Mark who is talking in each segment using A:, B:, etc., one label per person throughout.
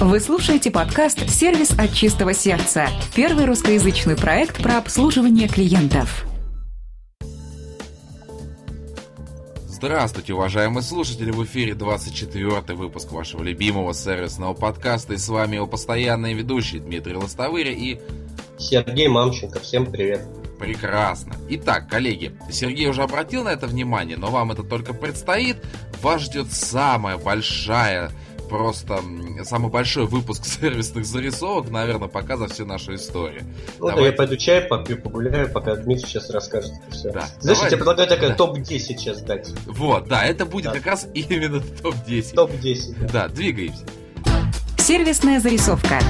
A: Вы слушаете подкаст «Сервис от чистого сердца» – первый русскоязычный проект про обслуживание клиентов.
B: Здравствуйте, уважаемые слушатели! В эфире 24 выпуск вашего любимого сервисного подкаста. И с вами его постоянные ведущие Дмитрий Лостовыря и...
C: Сергей Мамченко. Всем привет!
B: Прекрасно. Итак, коллеги, Сергей уже обратил на это внимание, но вам это только предстоит. Вас ждет самая большая просто самый большой выпуск сервисных зарисовок, наверное, пока за всю нашу историю.
C: Ну давай. да, я пойду чай попью, погуляю, пока Дмитрий сейчас расскажет это все. Да. Знаешь, давай. я тебе предлагаю такая да. топ-10 сейчас дать.
B: Вот, да, это будет да. как раз именно топ-10.
C: Топ-10.
B: Да. да, двигаемся.
A: Сервисная зарисовка.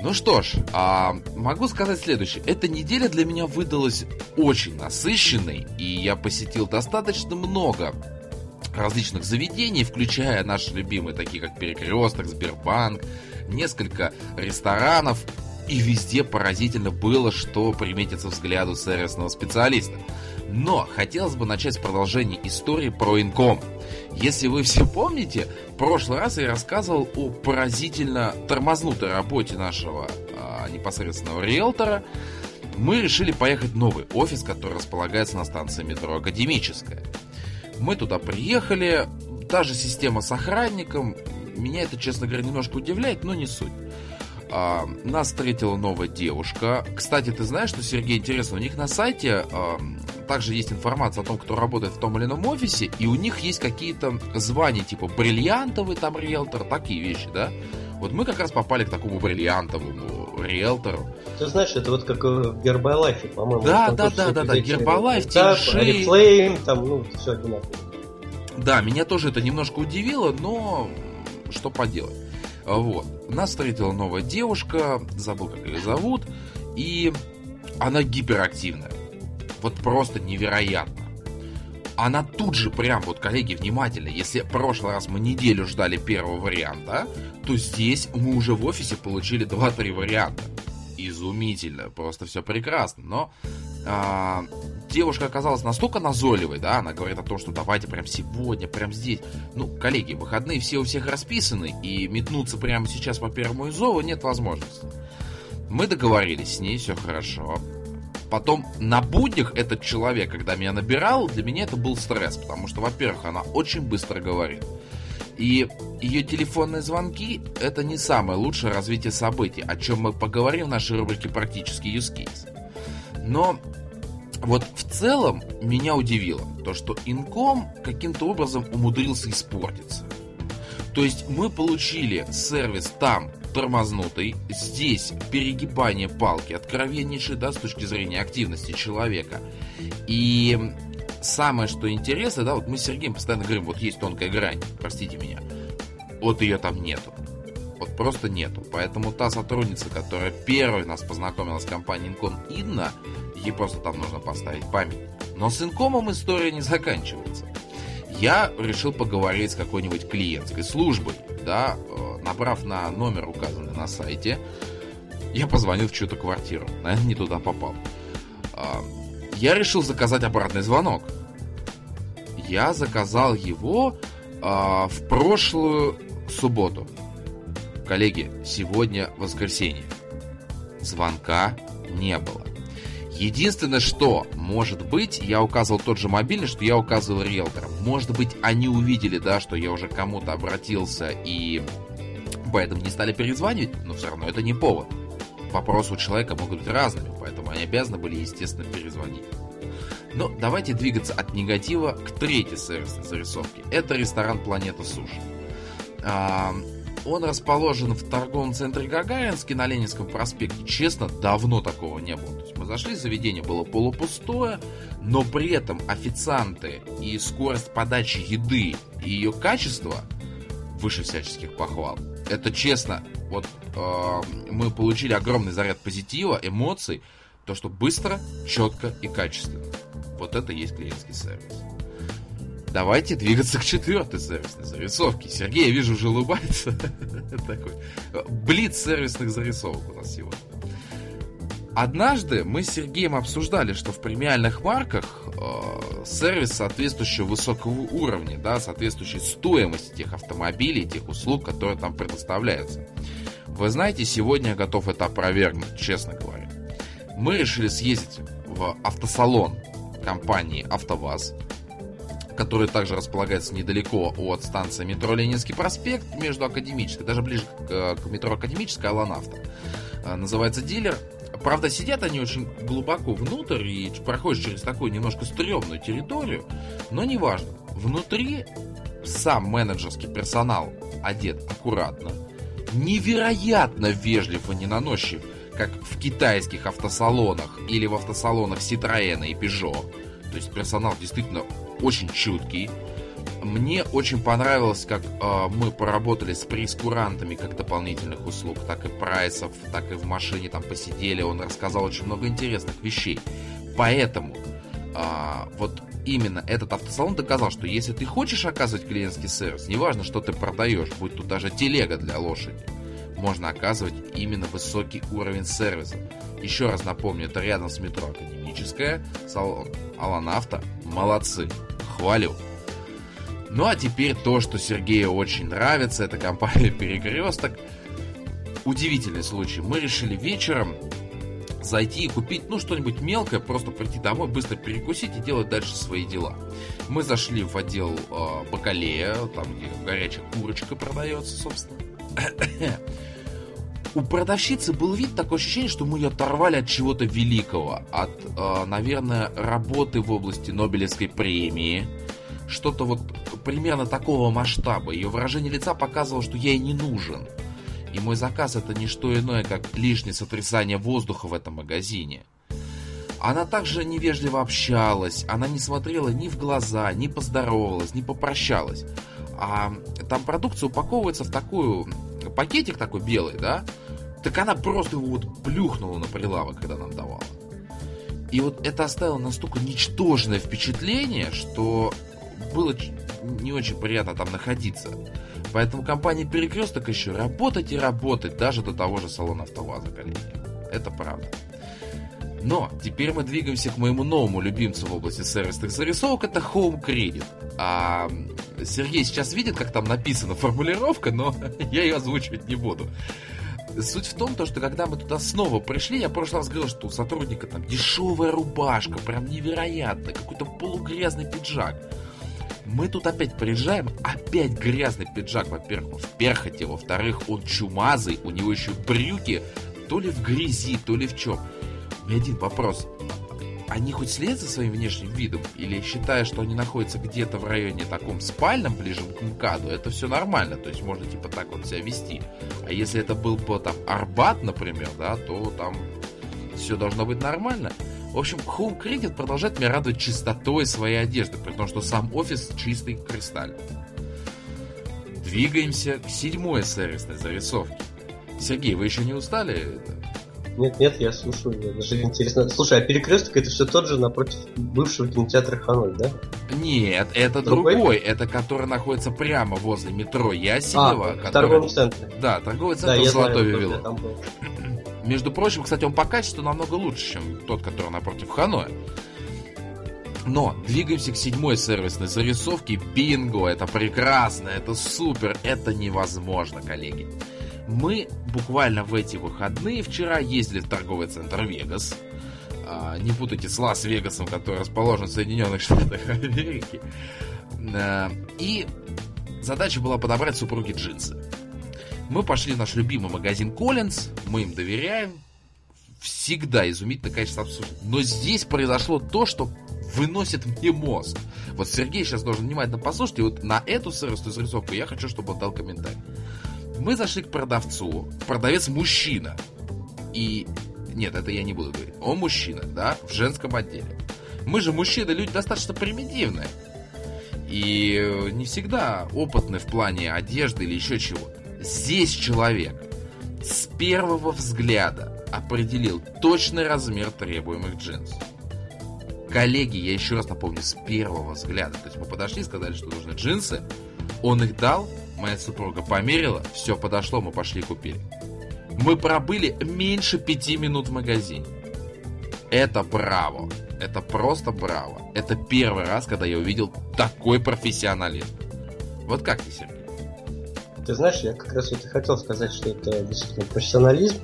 B: Ну что ж, а, могу сказать следующее. Эта неделя для меня выдалась очень насыщенной, и я посетил достаточно много различных заведений, включая наши любимые, такие как Перекресток, Сбербанк, несколько ресторанов, и везде поразительно было, что приметится взгляду сервисного специалиста. Но хотелось бы начать с продолжения истории про Инком. Если вы все помните, в прошлый раз я рассказывал о поразительно тормознутой работе нашего а, непосредственного риэлтора. Мы решили поехать в новый офис, который располагается на станции метро Академическая. Мы туда приехали, та же система с охранником. Меня это, честно говоря, немножко удивляет, но не суть. А, нас встретила новая девушка. Кстати, ты знаешь, что, Сергей, интересно, у них на сайте а, также есть информация о том, кто работает в том или ином офисе, и у них есть какие-то звания, типа бриллиантовый там риэлтор, такие вещи, да? Вот мы как раз попали к такому бриллиантовому риэлтору.
C: Ты знаешь, это вот как в Гербалайфе, по-моему.
B: Да, да, да, да, да, Гербалайф, Тиншей.
C: Флейм, там, ну, все одинаково.
B: Да, меня тоже это немножко удивило, но что поделать. Вот. Нас встретила новая девушка, забыл, как ее зовут, и она гиперактивная. Вот просто невероятно она тут же прям, вот, коллеги, внимательно, если в прошлый раз мы неделю ждали первого варианта, то здесь мы уже в офисе получили 2-3 варианта. Изумительно, просто все прекрасно. Но а, девушка оказалась настолько назойливой, да, она говорит о том, что давайте прям сегодня, прям здесь. Ну, коллеги, выходные все у всех расписаны, и метнуться прямо сейчас по первому зову нет возможности. Мы договорились с ней, все хорошо. Потом на буднях этот человек, когда меня набирал, для меня это был стресс, потому что, во-первых, она очень быстро говорит. И ее телефонные звонки – это не самое лучшее развитие событий, о чем мы поговорим в нашей рубрике «Практический use case». Но вот в целом меня удивило то, что Инком каким-то образом умудрился испортиться. То есть мы получили сервис там тормознутый. Здесь перегибание палки откровеннейшее, да, с точки зрения активности человека. И самое, что интересно, да, вот мы с Сергеем постоянно говорим, вот есть тонкая грань, простите меня. Вот ее там нету. Вот просто нету. Поэтому та сотрудница, которая первой нас познакомила с компанией Incom Инна, ей просто там нужно поставить память. Но с Инкомом история не заканчивается. Я решил поговорить с какой-нибудь клиентской службой, да, э, набрав на номер, указанный на сайте, я позвонил в чью-то квартиру. Наверное, не туда попал. А, я решил заказать обратный звонок. Я заказал его а, в прошлую субботу. Коллеги, сегодня воскресенье. Звонка не было. Единственное, что может быть, я указывал тот же мобильный, что я указывал риэлторам. Может быть, они увидели, да, что я уже кому-то обратился и поэтому не стали перезванивать, но все равно это не повод. Вопросы у человека могут быть разными, поэтому они обязаны были, естественно, перезвонить. Но давайте двигаться от негатива к третьей сервисной зарисовке. Это ресторан «Планета Суши». Он расположен в торговом центре Гагаринский на Ленинском проспекте. Честно, давно такого не было. То есть мы зашли, заведение было полупустое, но при этом официанты и скорость подачи еды и ее качество выше всяческих похвал это честно, вот э, мы получили огромный заряд позитива, эмоций, то, что быстро, четко и качественно. Вот это есть клиентский сервис. Давайте двигаться к четвертой сервисной зарисовке. Сергей, я вижу, уже улыбается. Такой блиц сервисных зарисовок у нас сегодня. Однажды мы с Сергеем обсуждали, что в премиальных марках э, сервис соответствующего высокого уровня, да, соответствующей стоимости тех автомобилей, тех услуг, которые там предоставляются. Вы знаете, сегодня я готов это опровергнуть, честно говоря. Мы решили съездить в автосалон компании «АвтоВАЗ», который также располагается недалеко от станции метро Ленинский проспект, между Академической, даже ближе к, к метро Академическая, Аланавто. Э, называется дилер. Правда, сидят они очень глубоко внутрь и проходишь через такую немножко стрёмную территорию, но неважно. Внутри сам менеджерский персонал одет аккуратно, невероятно вежлив и ненаносчив, как в китайских автосалонах или в автосалонах Citroёn и Peugeot. То есть персонал действительно очень чуткий, мне очень понравилось, как э, мы поработали с прескурантами как дополнительных услуг, так и прайсов, так и в машине там посидели. Он рассказал очень много интересных вещей. Поэтому э, вот именно этот автосалон доказал, что если ты хочешь оказывать клиентский сервис, неважно, что ты продаешь, будь тут даже телега для лошади, можно оказывать именно высокий уровень сервиса. Еще раз напомню, это рядом с метро Академическая, салон Аланавто. Молодцы, хвалю. Ну а теперь то, что Сергею очень нравится, это компания Перекресток. Удивительный случай. Мы решили вечером зайти и купить, ну, что-нибудь мелкое, просто прийти домой, быстро перекусить и делать дальше свои дела. Мы зашли в отдел э, бакалея, там, где горячая курочка продается, собственно. У продавщицы был вид, такое ощущение, что мы ее оторвали от чего-то великого. От, э, наверное, работы в области Нобелевской премии. Что-то вот примерно такого масштаба. Ее выражение лица показывало, что я ей не нужен. И мой заказ это не что иное, как лишнее сотрясание воздуха в этом магазине. Она также невежливо общалась, она не смотрела ни в глаза, ни поздоровалась, ни попрощалась. А там продукция упаковывается в такую пакетик такой белый, да? Так она просто его вот плюхнула на прилавок, когда нам давала. И вот это оставило настолько ничтожное впечатление, что было не очень приятно там находиться. Поэтому компания Перекресток еще работать и работать даже до того же салона АвтоВАЗа, коллеги. Это правда. Но теперь мы двигаемся к моему новому любимцу в области сервисных зарисовок, это Home Credit. А Сергей сейчас видит, как там написана формулировка, но я ее озвучивать не буду. Суть в том, то, что когда мы туда снова пришли, я в прошлый раз говорил, что у сотрудника там дешевая рубашка, прям невероятно, какой-то полугрязный пиджак. Мы тут опять приезжаем, опять грязный пиджак, во-первых, в перхоти, во-вторых, он чумазый, у него еще брюки то ли в грязи, то ли в чем. У меня один вопрос. Они хоть следят за своим внешним видом? Или считая, что они находятся где-то в районе таком спальном, ближе к МКАДу, это все нормально, то есть можно типа так вот себя вести. А если это был бы там Арбат, например, да, то там все должно быть нормально. В общем, Home Credit продолжает меня радовать чистотой своей одежды, при том, что сам офис чистый кристалл. Двигаемся к седьмой сервисной зарисовке. Сергей, вы еще не устали?
C: Нет, нет, я слушаю, мне даже интересно. Слушай, а перекресток это все тот же напротив бывшего кинотеатра Ханой, да?
B: Нет, это другой, другой это который находится прямо возле метро Ясенева.
C: А, который... в торговом центре.
B: Да, торговый центр да, Золотой Вавилон. Между прочим, кстати, он по качеству намного лучше, чем тот, который напротив Ханоя. Но двигаемся к седьмой сервисной зарисовке. Бинго! Это прекрасно, это супер, это невозможно, коллеги. Мы буквально в эти выходные вчера ездили в торговый центр Вегас. А, не путайте с Лас-Вегасом, который расположен в Соединенных Штатах Америки. А, и задача была подобрать супруге джинсы. Мы пошли в наш любимый магазин Collins, мы им доверяем. Всегда изумительно качество обслуживания. Но здесь произошло то, что выносит мне мозг. Вот Сергей сейчас должен внимательно послушать, и вот на эту сервисную зарисовку я хочу, чтобы он дал комментарий. Мы зашли к продавцу. Продавец мужчина. И... Нет, это я не буду говорить. Он мужчина, да, в женском отделе. Мы же мужчины, люди достаточно примитивные. И не всегда опытны в плане одежды или еще чего. Здесь человек с первого взгляда определил точный размер требуемых джинсов. Коллеги, я еще раз напомню, с первого взгляда. То есть мы подошли, сказали, что нужны джинсы. Он их дал, моя супруга померила, все подошло, мы пошли купили. Мы пробыли меньше пяти минут в магазине. это браво. Это просто браво. Это первый раз, когда я увидел такой профессионализм. Вот как ты, Сергей?
C: Ты знаешь, я как раз вот и хотел сказать, что это действительно профессионализм.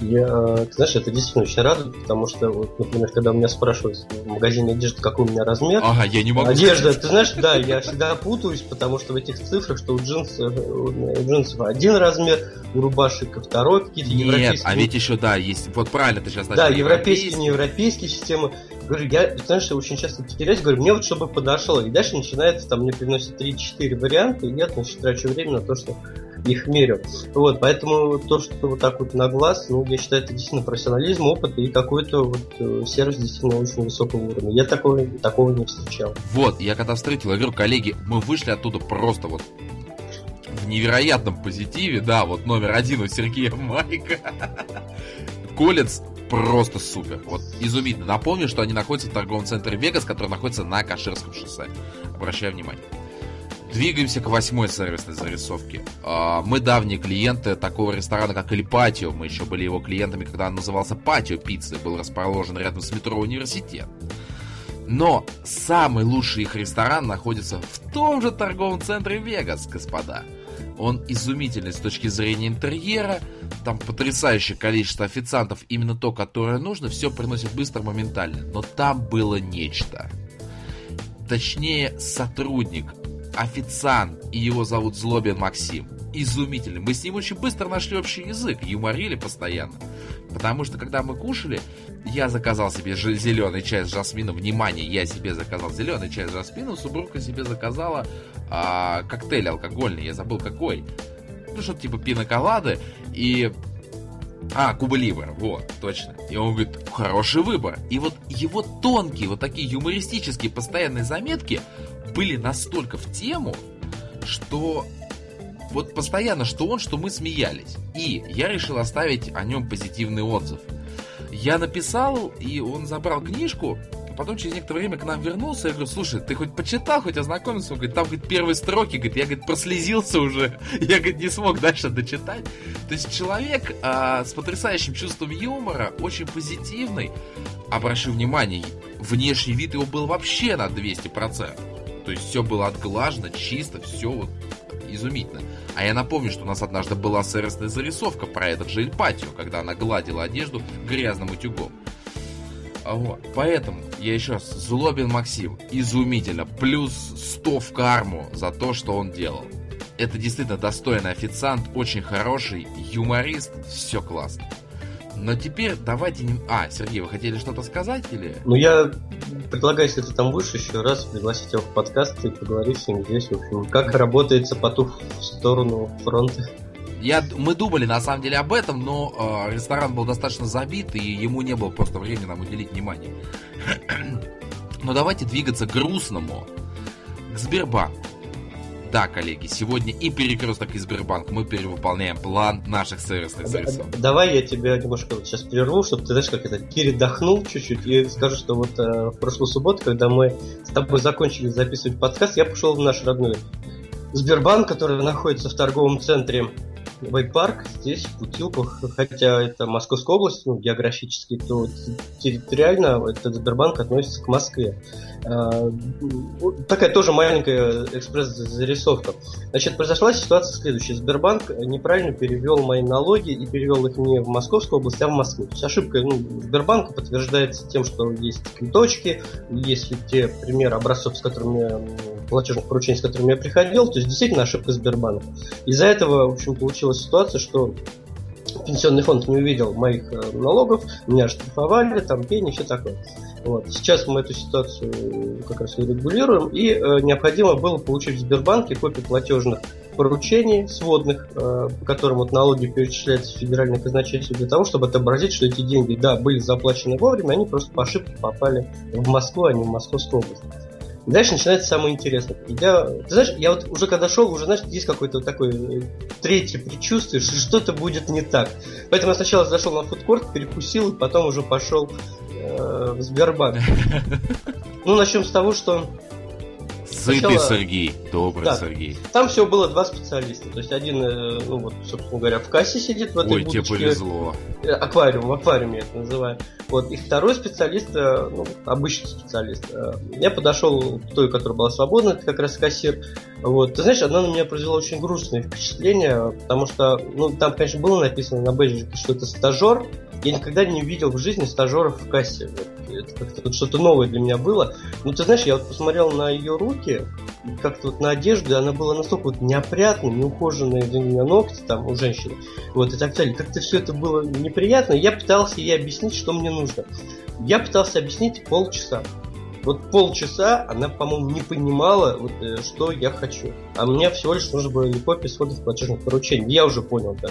C: Я, ты знаешь, это действительно очень радует, потому что, вот, например, когда у меня спрашивают в магазине одежды, какой у меня размер.
B: Ага, я не могу
C: Одежда, сказать. ты знаешь, да, я всегда путаюсь, потому что в этих цифрах, что у джинсов, у джинсов один размер, у рубашек второй, какие-то
B: Нет,
C: европейские.
B: а ведь еще, да, есть, вот правильно ты сейчас
C: начал. Да, европейские, не европейские системы. Говорю, я, знаешь, я очень часто теряюсь, говорю, мне вот чтобы подошло. И дальше начинается, там мне приносят 3-4 варианта, и я, значит, трачу время на то, что их мерю. Вот, поэтому то, что вот так вот на глаз, ну, я считаю, это действительно профессионализм, опыт и какой-то вот э, сервис действительно очень высокого уровня. Я такого, такого не встречал.
B: Вот, я когда встретил, я говорю, коллеги, мы вышли оттуда просто вот в невероятном позитиве, да, вот номер один у Сергея Майка. Колец просто супер. Вот изумительно. Напомню, что они находятся в торговом центре Вегас, который находится на Каширском шоссе. Обращаю внимание. Двигаемся к восьмой сервисной зарисовке. А, мы давние клиенты такого ресторана, как Эль Патио. Мы еще были его клиентами, когда он назывался Патио Пиццы, был расположен рядом с метро Университет. Но самый лучший их ресторан находится в том же торговом центре Вегас, господа. Он изумительный с точки зрения интерьера. Там потрясающее количество официантов, именно то, которое нужно. Все приносит быстро, моментально. Но там было нечто. Точнее, сотрудник официант, и его зовут Злобин Максим. Изумительный. Мы с ним очень быстро нашли общий язык, юморили постоянно. Потому что, когда мы кушали, я заказал себе зеленый чай с жасмином. Внимание, я себе заказал зеленый чай с жасмином, супруга себе заказала а, коктейль алкогольный, я забыл какой. Ну, что-то типа пиноколады и... А, Куба Ливра, вот, точно. И он говорит, хороший выбор. И вот его тонкие, вот такие юмористические постоянные заметки были настолько в тему, что вот постоянно, что он, что мы смеялись. И я решил оставить о нем позитивный отзыв. Я написал, и он забрал книжку, потом через некоторое время к нам вернулся, я говорю, слушай, ты хоть почитал, хоть ознакомился? Он говорит, там, говорит, первые строки, говорит, я, говорит, прослезился уже, я, говорит, не смог дальше дочитать. То есть человек а, с потрясающим чувством юмора, очень позитивный, обращу внимание, внешний вид его был вообще на 200%. То есть все было отглажено, чисто, все вот изумительно. А я напомню, что у нас однажды была сервисная зарисовка про этот же Эльпатио, когда она гладила одежду грязным утюгом. А вот. Поэтому я еще раз, Злобин Максим, изумительно, плюс 100 в карму за то, что он делал. Это действительно достойный официант, очень хороший, юморист, все классно. Но теперь давайте... Не... А, Сергей, вы хотели что-то сказать или...
C: Ну, я предлагаю, если ты там будешь еще раз, пригласить его в подкаст и поговорить с ним здесь, в общем, как работает по ту сторону фронта.
B: Я, мы думали на самом деле об этом, но э, ресторан был достаточно забит, и ему не было просто времени нам уделить внимание. но давайте двигаться к грустному, к Сбербанку. Да, коллеги, сегодня и Перекресток, и Сбербанк мы перевыполняем план наших сервисных средств.
C: Давай я тебя немножко вот сейчас прерву, чтобы ты, знаешь, как это, передохнул чуть-чуть и скажу, что вот э, в прошлую субботу, когда мы с тобой закончили записывать подкаст, я пошел в наш родной Сбербанк, который находится в торговом центре Вейпарк здесь, в Путилках, хотя это Московская область, ну, географически, то территориально этот Сбербанк относится к Москве. А, такая тоже маленькая экспресс-зарисовка. Значит, произошла ситуация следующая. Сбербанк неправильно перевел мои налоги и перевел их не в Московскую область, а в Москву. То есть ошибка ну, Сбербанка подтверждается тем, что есть квиточки, есть те примеры образцов, с которыми платежных поручений, с которыми я приходил, то есть действительно ошибка Сбербанка. Из-за этого, в общем, получилась ситуация, что пенсионный фонд не увидел моих э, налогов, меня штрафовали, там пени, все такое. Вот. Сейчас мы эту ситуацию как раз регулируем, и э, необходимо было получить в Сбербанке копию платежных поручений сводных, э, по которым вот налоги перечисляются в федеральное казначейство, для того, чтобы отобразить, что эти деньги, да, были заплачены вовремя, они просто по ошибке попали в Москву, а не в Московскую область. И дальше начинается самое интересное. Я, ты знаешь, я вот уже когда шел, уже, знаешь, есть какое-то вот такое э, третье предчувствие, что что-то будет не так. Поэтому я сначала зашел на фудкорт, перекусил, и потом уже пошел э, в Сбербанк. Ну, начнем с того, что
B: Сытый Сергей, добрый да, Сергей.
C: Там всего было два специалиста. То есть один, э, ну вот, собственно говоря, в кассе сидит в этой
B: Ой, будочке. тебе повезло.
C: Э, аквариум, в аквариуме я это называю. Вот. И второй специалист, э, ну, обычный специалист. Я подошел к той, которая была свободна, это как раз кассир. Вот. Ты знаешь, она на меня произвела очень грустное впечатление, потому что, ну, там, конечно, было написано на бейджике, что это стажер. Я никогда не видел в жизни стажеров в кассе. Это как-то что-то новое для меня было. Ну, ты знаешь, я вот посмотрел на ее руки, как-то вот на одежду, и она была настолько вот неопрятной, неухоженные для меня ногти там у женщины, вот и так далее. Как-то все это было неприятно. Я пытался ей объяснить, что мне нужно. Я пытался объяснить полчаса. Вот полчаса она, по-моему, не понимала, вот, э, что я хочу. А мне всего лишь нужно было копия сводов платежных поручений. Я уже понял, да.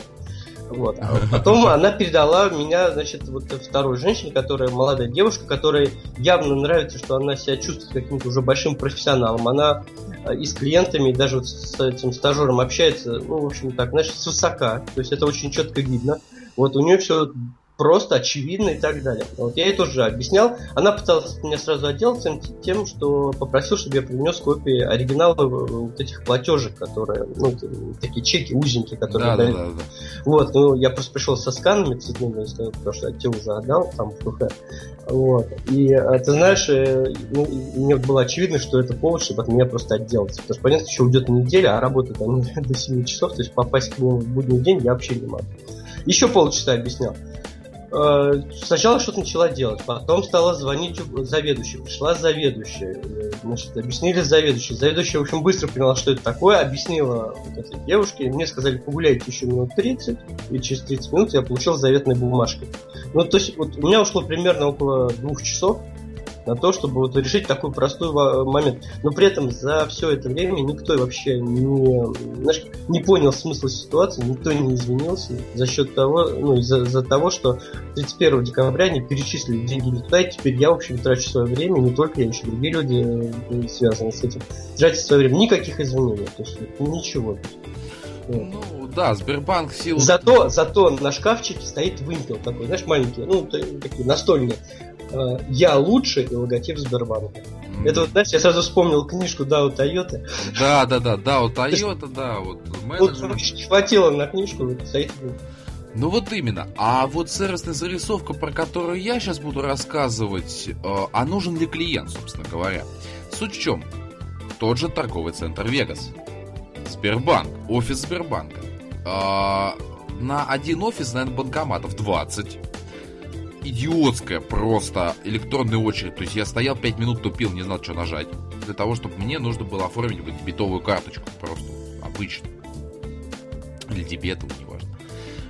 C: Вот. А потом она передала меня, значит, вот второй женщине, которая молодая девушка, которая явно нравится, что она себя чувствует каким-то уже большим профессионалом. Она э, и с клиентами, и даже вот с этим стажером общается, ну, в общем, так, значит, с. То есть это очень четко видно. Вот у нее все просто, очевидно и так далее. Вот я ей тоже объяснял. Она пыталась меня сразу отделаться тем, что попросил, чтобы я принес копии оригинала вот этих платежек, которые, ну, такие чеки узенькие, которые... Да, да, да, да. Вот, ну, я просто пришел со сканами цветными, потому что я тебе уже отдал там в КХ. Вот. И а, ты знаешь, э, ну, мне было очевидно, что это повод, чтобы от меня просто отделаться. Потому что, понятно, еще уйдет неделя, а работают они до 7 часов, то есть попасть к нему в будний день я вообще не могу. Еще полчаса объяснял. Э, сначала что-то начала делать, потом стала звонить заведующей. Пришла заведующая. Э, значит, объяснили заведующей. Заведующая, в общем, быстро поняла, что это такое, объяснила вот этой девушке. Мне сказали, погуляйте еще минут 30, и через 30 минут я получил заветной бумажкой. Ну, то есть, вот у меня ушло примерно около двух часов на то, чтобы вот решить такой простой момент. Но при этом за все это время никто вообще не, знаешь, не понял смысла ситуации, никто не извинился за счет того, ну, из-за, из того, что 31 декабря они перечислили деньги не туда, и теперь я, в общем, трачу свое время, не только я, еще другие люди э, связаны с этим, тратят свое время. Никаких извинений, то есть ничего.
B: Ну, да, Сбербанк силу...
C: Зато, зато на шкафчике стоит вымпел такой, знаешь, маленький, ну, такие настольные. Э, я лучше и логотип Сбербанка. Mm. Это вот, знаешь, я сразу вспомнил книжку Дао Тойота.
B: Да, да, да, Дао Тойота, да, вот
C: менеджер. Вот хватило на книжку, стоит
B: ну вот именно. А вот сервисная зарисовка, про которую я сейчас буду рассказывать, э, а нужен ли клиент, собственно говоря? Суть в чем? Тот же торговый центр Вегас. Сбербанк, офис Сбербанка. Э, на один офис, наверное, банкоматов 20 идиотская просто электронная очередь. То есть я стоял 5 минут тупил, не знал, что нажать. Для того, чтобы мне нужно было оформить вот дебетовую карточку. Просто обычную. Или дебетовую, неважно.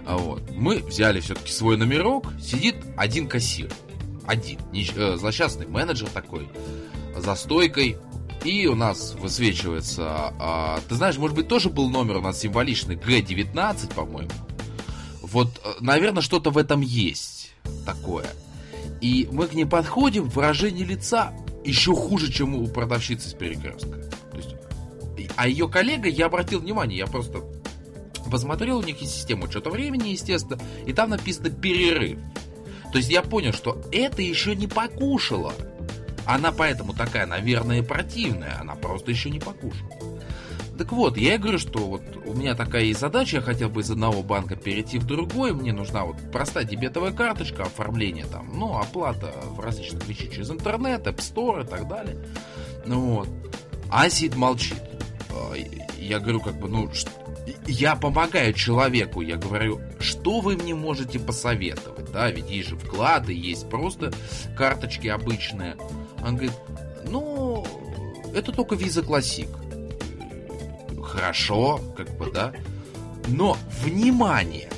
B: А вот. Мы взяли все-таки свой номерок. Сидит один кассир. Один. Э, злосчастный менеджер такой. За стойкой. И у нас высвечивается... А, ты знаешь, может быть, тоже был номер у нас символичный. Г19, по-моему. Вот, э, наверное, что-то в этом есть такое. И мы к ней подходим, выражение лица еще хуже, чем у продавщицы с перекрестка. То есть, а ее коллега, я обратил внимание, я просто посмотрел, у них есть система учета времени, естественно, и там написано перерыв. То есть я понял, что это еще не покушала. Она поэтому такая, наверное, противная. Она просто еще не покушала. Так вот, я и говорю, что вот у меня такая есть задача, я хотел бы из одного банка перейти в другой, мне нужна вот простая дебетовая карточка, оформление там, ну, оплата в различных вещах через интернет, App Store и так далее. Ну вот. А сидит молчит. А, я говорю, как бы, ну, я помогаю человеку, я говорю, что вы мне можете посоветовать, да, ведь есть же вклады, есть просто карточки обычные. Он говорит, ну, это только Visa Classic хорошо, как бы, да. Но, внимание!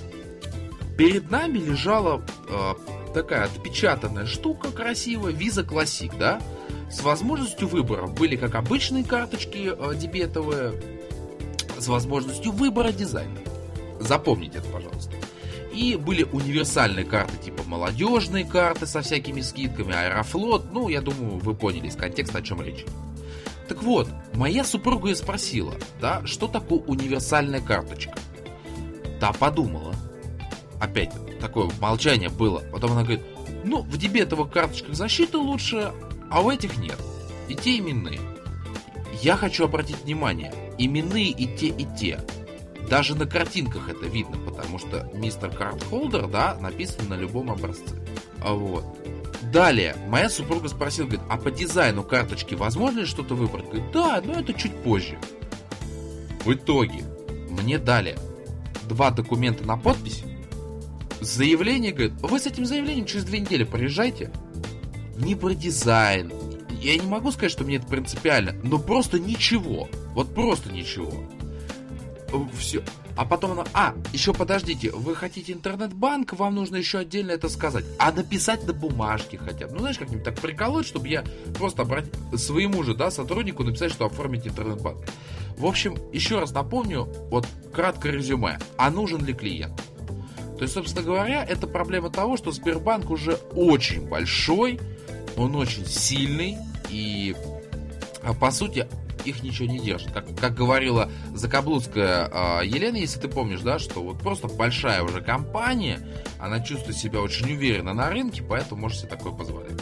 B: Перед нами лежала э, такая отпечатанная штука красивая, Visa Classic, да? С возможностью выбора. Были как обычные карточки э, дебетовые, с возможностью выбора дизайна. Запомните это, пожалуйста. И были универсальные карты, типа молодежные карты со всякими скидками, Аэрофлот. Ну, я думаю, вы поняли из контекста, о чем речь. Так вот, моя супруга и спросила, да, что такое универсальная карточка? Та подумала. Опять такое молчание было. Потом она говорит, ну, в дебетовых карточках защита лучше, а у этих нет. И те именные. я хочу обратить внимание, именные и те, и те. Даже на картинках это видно, потому что мистер Картхолдер, да, написан на любом образце. А вот. Далее, моя супруга спросила, говорит, а по дизайну карточки возможно ли что-то выбрать? Говорит, да, но это чуть позже. В итоге, мне дали два документа на подпись, заявление, говорит, вы с этим заявлением через две недели приезжайте. Не про дизайн. Я не могу сказать, что мне это принципиально, но просто ничего. Вот просто ничего. Все. А потом она, а, еще подождите, вы хотите интернет-банк, вам нужно еще отдельно это сказать. А написать на бумажке хотят. Ну, знаешь, как-нибудь так приколоть, чтобы я просто обратить своему же, да, сотруднику написать, что оформить интернет-банк. В общем, еще раз напомню, вот краткое резюме. А нужен ли клиент? То есть, собственно говоря, это проблема того, что Сбербанк уже очень большой, он очень сильный, и а, по сути их ничего не держит. Как, как говорила Закаблудская э, Елена, если ты помнишь, да, что вот просто большая уже компания, она чувствует себя очень уверенно на рынке, поэтому может себе такое позволять.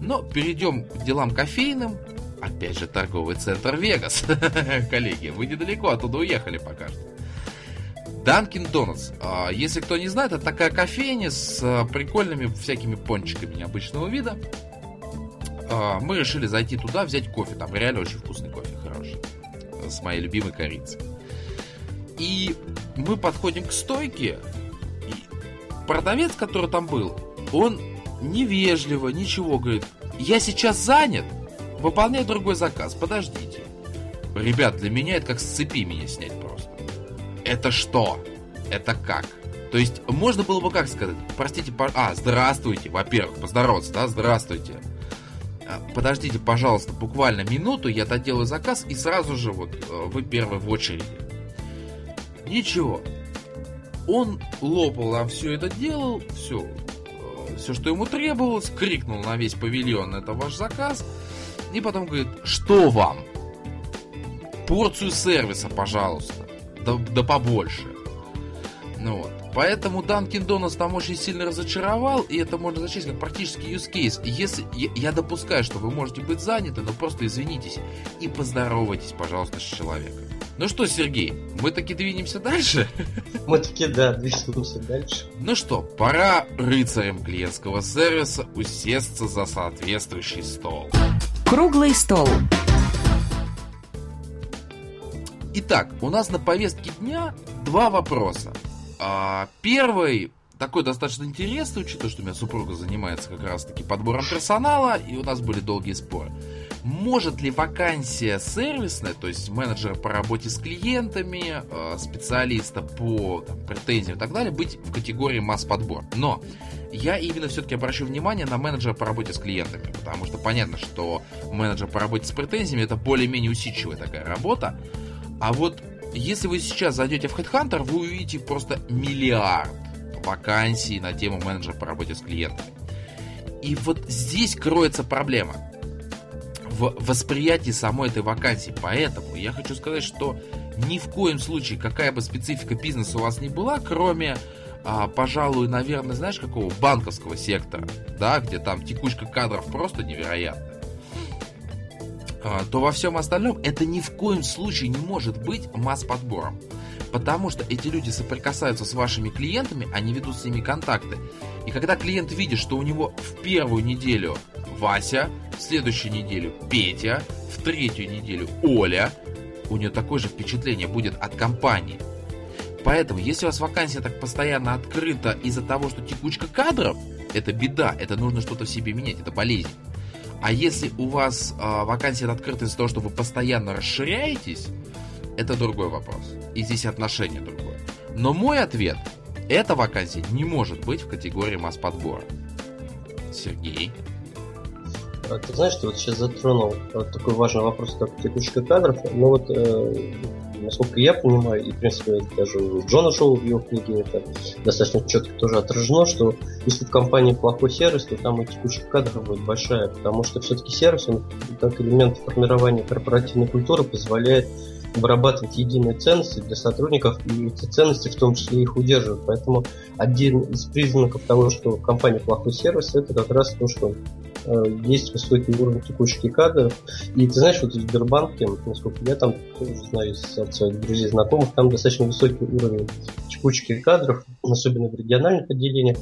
B: Но перейдем к делам кофейным. Опять же, торговый центр Вегас. Коллеги, вы недалеко оттуда уехали пока что. Данкин Донатс. Если кто не знает, это такая кофейня с а, прикольными всякими пончиками необычного вида. А, мы решили зайти туда, взять кофе. Там реально очень вкусный кофе, хороший. С моей любимой корицей. И мы подходим к стойке. И продавец, который там был, он невежливо, ничего, говорит, я сейчас занят, выполняю другой заказ, подождите. Ребят, для меня это как с цепи меня снять просто. Это что? Это как? То есть, можно было бы как сказать? Простите, по... а, здравствуйте, во-первых, поздороваться, да, здравствуйте. А, подождите, пожалуйста, буквально минуту, я доделаю заказ, и сразу же вот э, вы первый в очереди. Ничего. Он лопал нам все это делал, все, э, все, что ему требовалось, крикнул на весь павильон, это ваш заказ, и потом говорит, что вам? Порцию сервиса, пожалуйста, да, да побольше. Ну вот. Поэтому Dunkin' Donuts там очень сильно разочаровал, и это можно зачесть как практически use case. Если я, я допускаю, что вы можете быть заняты, но просто извинитесь и поздоровайтесь, пожалуйста, с человеком. Ну что, Сергей, мы таки двинемся дальше?
C: Мы таки, да, двинемся дальше.
B: Ну что, пора рыцарям клиентского сервиса усесться за соответствующий стол.
A: Круглый стол.
B: Итак, у нас на повестке дня два вопроса. А, первый такой достаточно интересный, учитывая, что у меня супруга занимается как раз-таки подбором персонала, и у нас были долгие споры. Может ли вакансия сервисная, то есть менеджера по работе с клиентами, а, специалиста по там, претензиям и так далее, быть в категории масс-подбор? Но я именно все-таки обращу внимание на менеджера по работе с клиентами, потому что понятно, что менеджер по работе с претензиями это более-менее усидчивая такая работа, а вот если вы сейчас зайдете в Headhunter, вы увидите просто миллиард вакансий на тему менеджера по работе с клиентами. И вот здесь кроется проблема в восприятии самой этой вакансии. Поэтому я хочу сказать, что ни в коем случае, какая бы специфика бизнеса у вас ни была, кроме, а, пожалуй, наверное, знаешь, какого банковского сектора, да, где там текучка кадров просто невероятная то во всем остальном это ни в коем случае не может быть масс-подбором. Потому что эти люди соприкасаются с вашими клиентами, они ведут с ними контакты. И когда клиент видит, что у него в первую неделю Вася, в следующую неделю Петя, в третью неделю Оля, у нее такое же впечатление будет от компании. Поэтому, если у вас вакансия так постоянно открыта из-за того, что текучка кадров, это беда, это нужно что-то в себе менять, это болезнь. А если у вас э, вакансия открыта из-за того, что вы постоянно расширяетесь, это другой вопрос. И здесь отношение другое. Но мой ответ – эта вакансия не может быть в категории масс-подбора. Сергей?
C: А, ты знаешь, ты вот сейчас затронул вот такой важный вопрос, как текучка кадров. Ну вот э, насколько я понимаю, и, в принципе, даже у Джона Шоу в его книге это достаточно четко тоже отражено, что если в компании плохой сервис, то там и текучка кадров будет большая, потому что все-таки сервис, он как элемент формирования корпоративной культуры позволяет вырабатывать единые ценности для сотрудников и эти ценности в том числе их удерживать. Поэтому один из признаков того, что в компании плохой сервис, это как раз то, что есть высокий уровень текучки кадров. И ты знаешь, вот в Сбербанке, насколько я там тоже знаю от своих друзей, знакомых, там достаточно высокий уровень текучки кадров, особенно в региональных отделениях.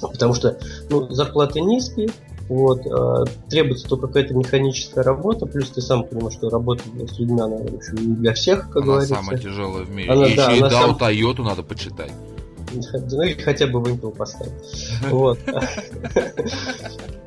C: Потому что ну, зарплаты низкие, вот, э, требуется только какая-то механическая работа, плюс ты сам понимаешь, что работа с людьми, она, в общем, не для всех, как
B: она
C: говорится.
B: самая тяжелая в мире.
C: Она,
B: Еще
C: да,
B: и
C: она
B: DAO
C: сам...
B: Toyota надо почитать.
C: Ну или хотя бы в Intel поставить. Вот.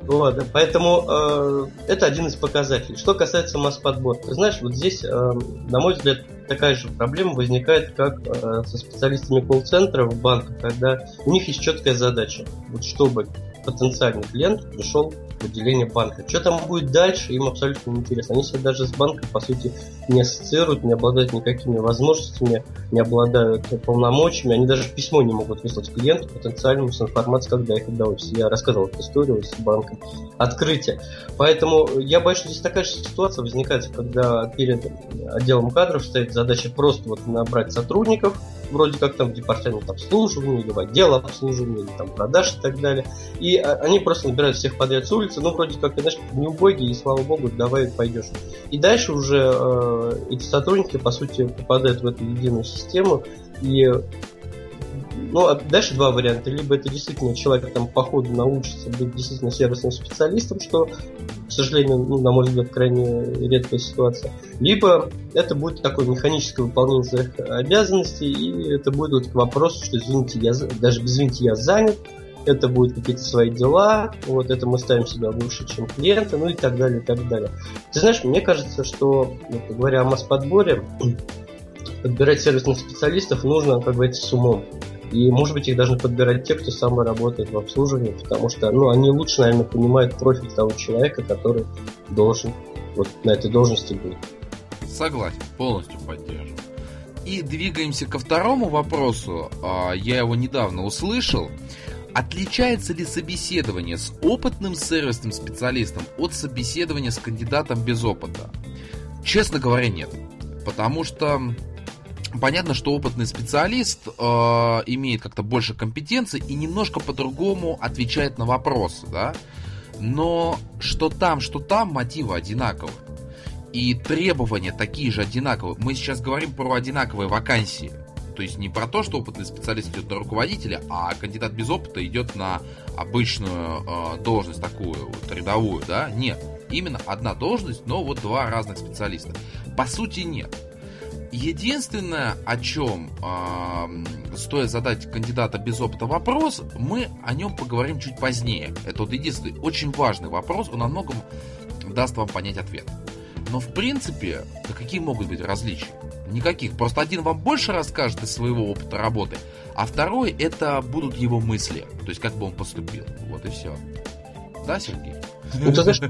C: Вот, поэтому э, это один из показателей. Что касается масс-подбора, ты знаешь, вот здесь, э, на мой взгляд, такая же проблема возникает, как э, со специалистами колл-центра в банках, когда у них есть четкая задача, вот чтобы потенциальный клиент пришел отделение банка. Что там будет дальше, им абсолютно не интересно. Они себя даже с банком, по сути, не ассоциируют, не обладают никакими возможностями, не обладают полномочиями. Они даже письмо не могут выслать клиенту потенциальному с информацией, когда их отдавать. Я рассказывал эту историю с банком. Открытие. Поэтому я боюсь, что здесь такая же ситуация возникает, когда перед отделом кадров стоит задача просто вот набрать сотрудников, вроде как там департамент обслуживания, или в отдел обслуживания, или там продаж и так далее. И а, они просто набирают всех подряд с улицы, ну, вроде как, знаешь, не убогие, и слава богу, давай пойдешь. И дальше уже э, эти сотрудники, по сути, попадают в эту единую систему, и ну, а дальше два варианта. Либо это действительно человек там по ходу научится быть действительно сервисным специалистом, что, к сожалению, ну, на мой взгляд, крайне редкая ситуация. Либо это будет такое механическое выполнение своих обязанностей, и это будет вот к вопросу, что, извините, я, даже извините, я занят, это будут какие-то свои дела, вот это мы ставим себя выше, чем клиенты, ну и так далее, и так далее. Ты знаешь, мне кажется, что, вот, говоря о масс-подборе, подбирать сервисных специалистов нужно, как говорится, с умом. И, может быть, их должны подбирать те, кто сам работает в обслуживании, потому что ну, они лучше, наверное, понимают профиль того человека, который должен вот на этой должности быть.
B: Согласен, полностью поддерживаю. И двигаемся ко второму вопросу. А, я его недавно услышал. Отличается ли собеседование с опытным сервисным специалистом от собеседования с кандидатом без опыта? Честно говоря, нет. Потому что понятно, что опытный специалист э, имеет как-то больше компетенций и немножко по-другому отвечает на вопросы, да. Но что там, что там, мотивы одинаковые. И требования такие же одинаковые. Мы сейчас говорим про одинаковые вакансии. То есть не про то, что опытный специалист идет на руководителя, а кандидат без опыта идет на обычную э, должность такую, вот, рядовую, да? Нет. Именно одна должность, но вот два разных специалиста. По сути, нет. Единственное, о чем э, стоит задать кандидата без опыта вопрос, мы о нем поговорим чуть позднее. Это вот единственный очень важный вопрос, он о многом даст вам понять ответ. Но в принципе, да какие могут быть различия? Никаких. Просто один вам больше расскажет из своего опыта работы, а второй это будут его мысли. То есть как бы он поступил. Вот и все. Да, Сергей?
C: Ну, ты знаешь,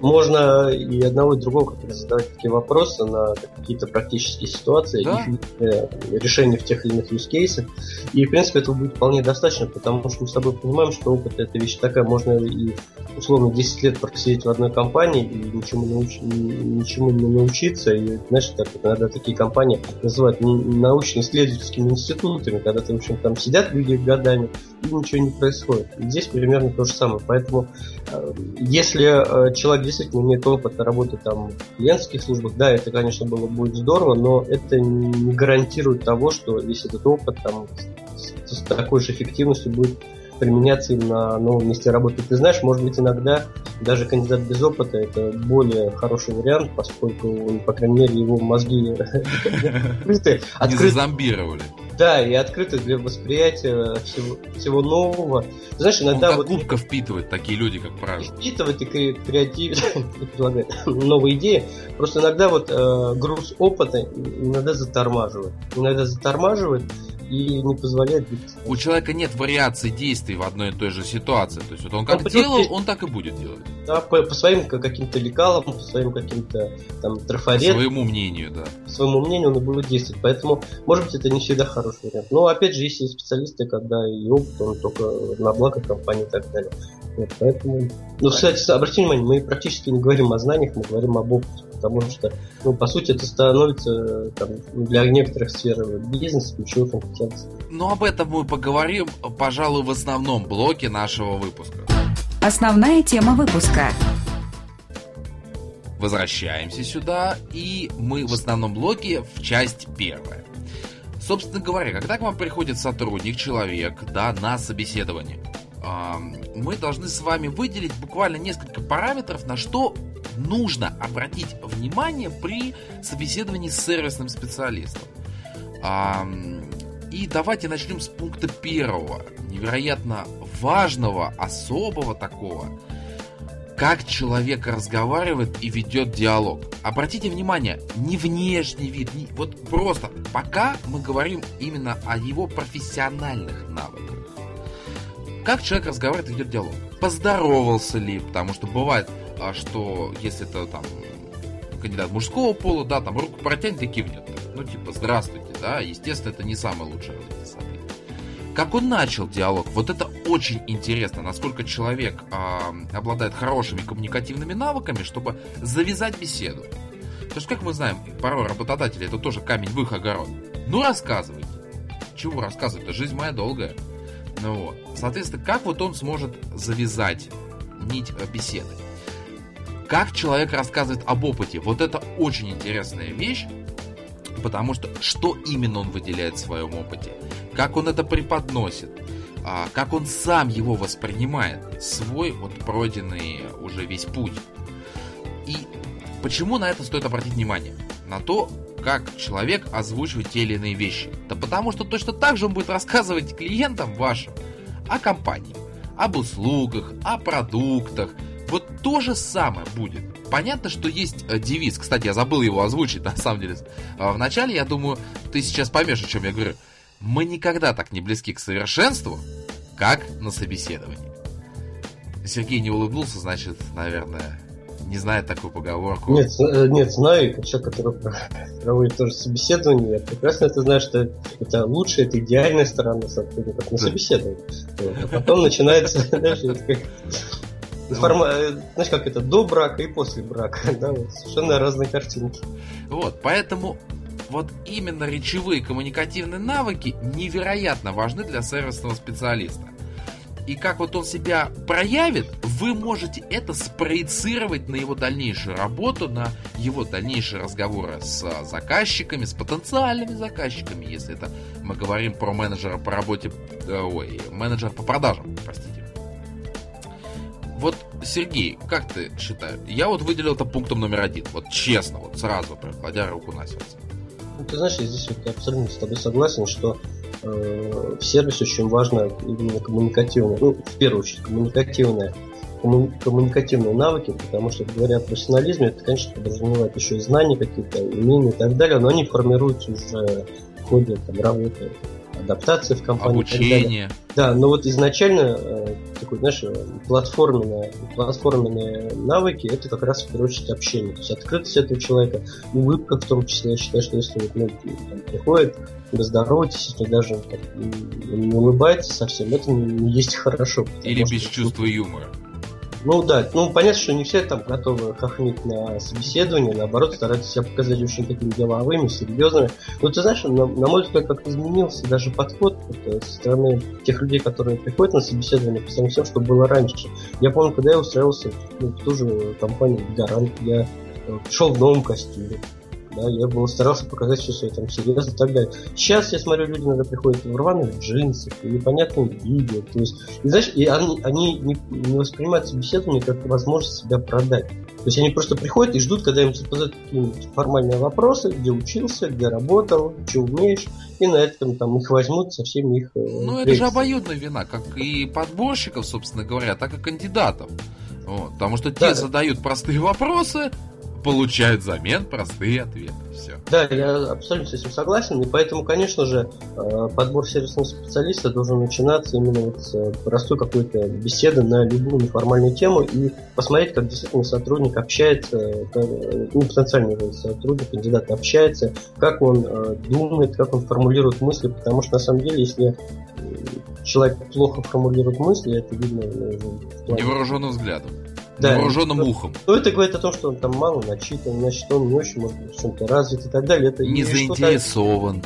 C: можно и одного, и другого как задавать такие вопросы на какие-то практические ситуации, да? и э, решения в тех или иных use cases. И, в принципе, этого будет вполне достаточно, потому что мы с тобой понимаем, что опыт это вещь такая, можно и условно 10 лет просидеть в одной компании и ничему, науч... ничему не научиться. И, знаешь, так, иногда такие компании называют научно-исследовательскими институтами, когда там, в общем, там сидят люди годами, и ничего не происходит. И здесь примерно то же самое. Поэтому, э, если э, человек действительно имеет опыт работы там, в клиентских службах, да, это, конечно, было будет здорово, но это не гарантирует того, что весь этот опыт там, с, с такой же эффективностью будет применяться им на новом месте работы. Ты знаешь, может быть, иногда даже кандидат без опыта это более хороший вариант, поскольку, по крайней мере, его мозги
B: открыты. Не зазомбировали.
C: Да, и открыты для восприятия всего, всего нового. Знаешь, иногда
B: Он вот... губка впитывает такие люди, как правило.
C: Впитывает и креатив, предлагает новые идеи. Просто иногда вот э, груз опыта иногда затормаживает. Иногда затормаживает, и не позволяет двигаться.
B: У человека нет вариаций действий в одной и той же ситуации. То есть вот он как он делал, он так и будет делать.
C: Да, по, по своим каким-то лекалам, по своим каким-то там трафаретам.
B: По своему мнению, да.
C: По своему мнению он и будет действовать. Поэтому, может быть, это не всегда хороший вариант. Но опять же, есть и специалисты, когда и опыт, он только на благо компании и так далее. Вот, поэтому... Ну, кстати, обратите внимание, мы практически не говорим о знаниях, мы говорим об опыте потому что, ну, по сути, это становится там, для некоторых сфер бизнеса ключевой компетенцией.
B: Ну, об этом мы поговорим, пожалуй, в основном блоке нашего выпуска.
A: Основная тема выпуска.
B: Возвращаемся сюда, и мы в основном блоке в часть первая. Собственно говоря, когда к вам приходит сотрудник, человек, да, на собеседование, мы должны с вами выделить буквально несколько параметров, на что нужно обратить внимание при собеседовании с сервисным специалистом. И давайте начнем с пункта первого, невероятно важного, особого такого, как человек разговаривает и ведет диалог. Обратите внимание, не внешний вид, не, вот просто пока мы говорим именно о его профессиональных навыках. Как человек разговаривает и ведет диалог? Поздоровался ли? Потому что бывает, а, что если это там кандидат мужского пола, да, там руку протянет и кивнет. Ну, типа, здравствуйте, да, естественно, это не самое лучшее развитие как он начал диалог, вот это очень интересно, насколько человек э, обладает хорошими коммуникативными навыками, чтобы завязать беседу. То есть, как мы знаем, порой работодатели это тоже камень в их огород. Ну, рассказывайте. Чего рассказывать-то? Жизнь моя долгая. Ну вот. Соответственно, как вот он сможет завязать нить э, беседы? Как человек рассказывает об опыте? Вот это очень интересная вещь, потому что что именно он выделяет в своем опыте? Как он это преподносит? А, как он сам его воспринимает? Свой вот пройденный уже весь путь. И почему на это стоит обратить внимание? На то, как человек озвучивает те или иные вещи. Да потому что точно так же он будет рассказывать клиентам вашим о компании, об услугах, о продуктах. То же самое будет. Понятно, что есть э, девиз. Кстати, я забыл его озвучить, на самом деле. А, Вначале, я думаю, ты сейчас поймешь, о чем я говорю. Мы никогда так не близки к совершенству, как на собеседовании. Сергей не улыбнулся, значит, наверное, не знает такую поговорку.
C: Нет, э, нет, знаю, как человек, который проводит тоже собеседование, я прекрасно это знаю, что это лучшая, это идеальная сторона сотрудников на собеседовании. А потом начинается, знаешь, Информа... Э, знаешь, как это, до брака и после брака, да, вот, совершенно разные картинки.
B: Вот, поэтому вот именно речевые коммуникативные навыки невероятно важны для сервисного специалиста. И как вот он себя проявит, вы можете это спроецировать на его дальнейшую работу, на его дальнейшие разговоры с заказчиками, с потенциальными заказчиками, если это мы говорим про менеджера по работе, э, ой, менеджера по продажам, простите. Вот, Сергей, как ты считаешь? Я вот выделил это пунктом номер один. Вот честно, вот сразу, прям кладя руку на сердце.
C: Ну, ты знаешь, я здесь вот абсолютно с тобой согласен, что э, в очень важно именно коммуникативное, ну, в первую очередь, коммуникативное комму- коммуникативные навыки, потому что, говоря о профессионализме, это, конечно, подразумевает еще и знания какие-то, умения и так далее, но они формируются уже в ходе там, работы адаптации в компании.
B: Обучение.
C: Да, но вот изначально э, такой, знаешь, платформенные, платформенные навыки это как раз в первую очередь общение. То есть открытость этого человека, улыбка в том числе. Я считаю, что если вот, ну, там, приходит, вы здороваетесь, если даже так, не улыбается совсем, это не есть хорошо.
B: Или без что, чувства юмора.
C: Ну да, ну понятно, что не все там готовы хохмить на собеседование, наоборот, стараются себя показать очень такими деловыми, серьезными. Но ты знаешь, на, на мой взгляд, как-то изменился даже подход вот, со стороны тех людей, которые приходят на собеседование, по сравнению тем, что было раньше. Я помню, когда я устраивался ну, в ту же компанию Гарант, я э, пришел в новом костюме да, я был старался показать все свое там серьезно и так далее. Сейчас я смотрю, люди иногда приходят в рваных джинсах, в непонятном виде, то есть, и знаешь, и они, они не, не воспринимают собеседование как возможность себя продать. То есть они просто приходят и ждут, когда им задают какие-нибудь формальные вопросы, где учился, где работал, что умеешь, и на этом там их возьмут со всеми их...
B: Э, ну, это же обоюдная вина, как и подборщиков, собственно говоря, так и кандидатов. Вот, потому что те да. задают простые вопросы, получают взамен простые ответы. Все.
C: Да, я абсолютно с этим согласен. И поэтому, конечно же, э, подбор сервисного специалиста должен начинаться именно вот с э, простой какой-то беседы на любую неформальную тему и посмотреть, как действительно сотрудник общается, э, ну, потенциальный сотрудник, кандидат общается, как он думает, как он формулирует мысли, потому что на самом деле, если человек плохо формулирует мысли, это видно в
B: плане... Невооруженным взглядом да, вооруженным
C: ну,
B: ухом.
C: Ну, это говорит о том, что он там мало начитан, значит, он не очень, может быть, в чем-то развит и так далее. Это
B: не заинтересован.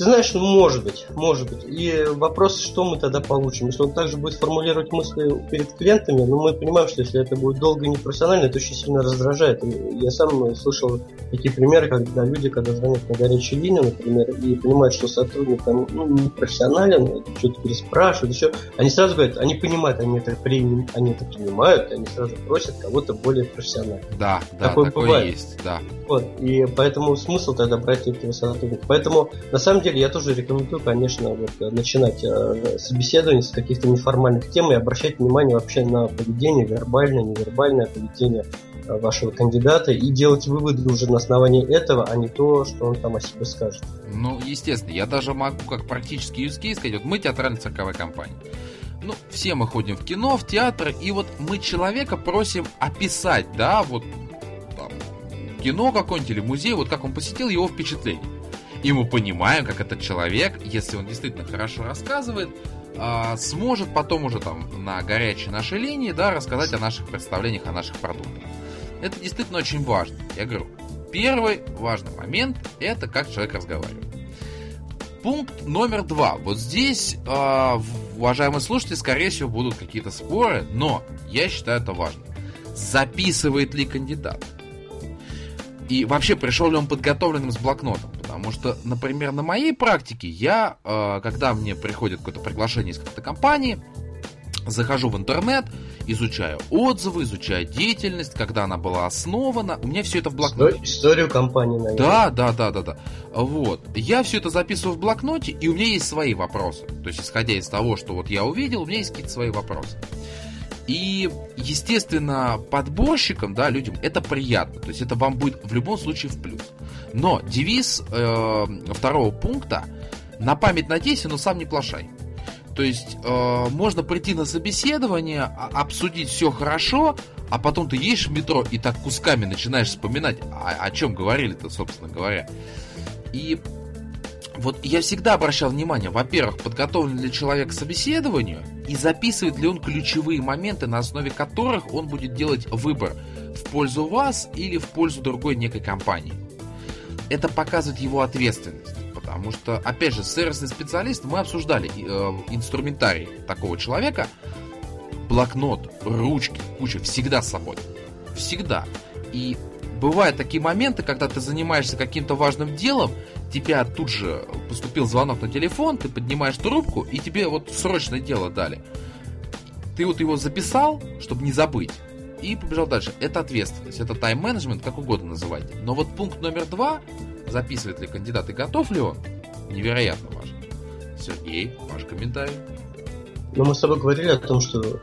C: Ты знаешь, ну, может быть, может быть. И вопрос, что мы тогда получим. Если он также будет формулировать мысли перед клиентами, ну, мы понимаем, что если это будет долго и непрофессионально, это очень сильно раздражает. Я сам слышал такие примеры, когда люди, когда звонят на горячую линию, например, и понимают, что сотрудник там ну, не профессионален, что-то переспрашивают, еще, они сразу говорят, они понимают, они это, при, они это принимают, они сразу просят кого-то более профессионального.
B: Да, да, такое, такое бывает. есть, да.
C: Вот, и поэтому смысл тогда брать этого сотрудника. Поэтому, на самом деле, я тоже рекомендую, конечно, вот, начинать э, собеседование с каких-то неформальных тем и обращать внимание вообще на поведение, вербальное, невербальное поведение э, вашего кандидата и делать выводы уже на основании этого, а не то, что он там о себе скажет.
B: Ну, естественно, я даже могу как практический use сказать, вот мы театральная цирковая компания. Ну, все мы ходим в кино, в театр, и вот мы человека просим описать, да, вот там, кино какое-нибудь или музей, вот как он посетил его впечатление. И мы понимаем, как этот человек, если он действительно хорошо рассказывает, а, сможет потом уже там на горячей нашей линии, да, рассказать о наших представлениях, о наших продуктах. Это действительно очень важно. Я говорю, первый важный момент – это как человек разговаривает. Пункт номер два. Вот здесь, э, уважаемые слушатели, скорее всего, будут какие-то споры, но я считаю это важно. Записывает ли кандидат? И вообще, пришел ли он подготовленным с блокнотом? Потому что, например, на моей практике я, э, когда мне приходит какое-то приглашение из какой-то компании, захожу в интернет, изучаю отзывы, изучаю деятельность, когда она была основана. У меня все это в блокноте.
C: Историю компании, наверное.
B: Да, да, да, да, да. Вот. Я все это записываю в блокноте, и у меня есть свои вопросы. То есть, исходя из того, что вот я увидел, у меня есть какие-то свои вопросы. И, естественно, подборщикам, да, людям это приятно. То есть это вам будет в любом случае в плюс. Но девиз э, второго пункта на память надейся, но сам не плашай. То есть э, можно прийти на собеседование, а, обсудить все хорошо, а потом ты едешь в метро и так кусками начинаешь вспоминать, о, о чем говорили-то, собственно говоря. И вот я всегда обращал внимание, во-первых, подготовлен ли человек к собеседованию и записывает ли он ключевые моменты, на основе которых он будет делать выбор в пользу вас или в пользу другой некой компании. Это показывает его ответственность. Потому что, опять же, сервисный специалист, мы обсуждали э, инструментарий такого человека. Блокнот, ручки, куча, всегда с собой. Всегда. И бывают такие моменты, когда ты занимаешься каким-то важным делом, тебя тут же поступил звонок на телефон, ты поднимаешь трубку, и тебе вот срочное дело дали. Ты вот его записал, чтобы не забыть, и побежал дальше. Это ответственность, это тайм-менеджмент, как угодно называйте. Но вот пункт номер два, записывает ли кандидат и готов ли он, невероятно важно. Сергей, ваш комментарий.
C: Но мы с тобой говорили о том, что э,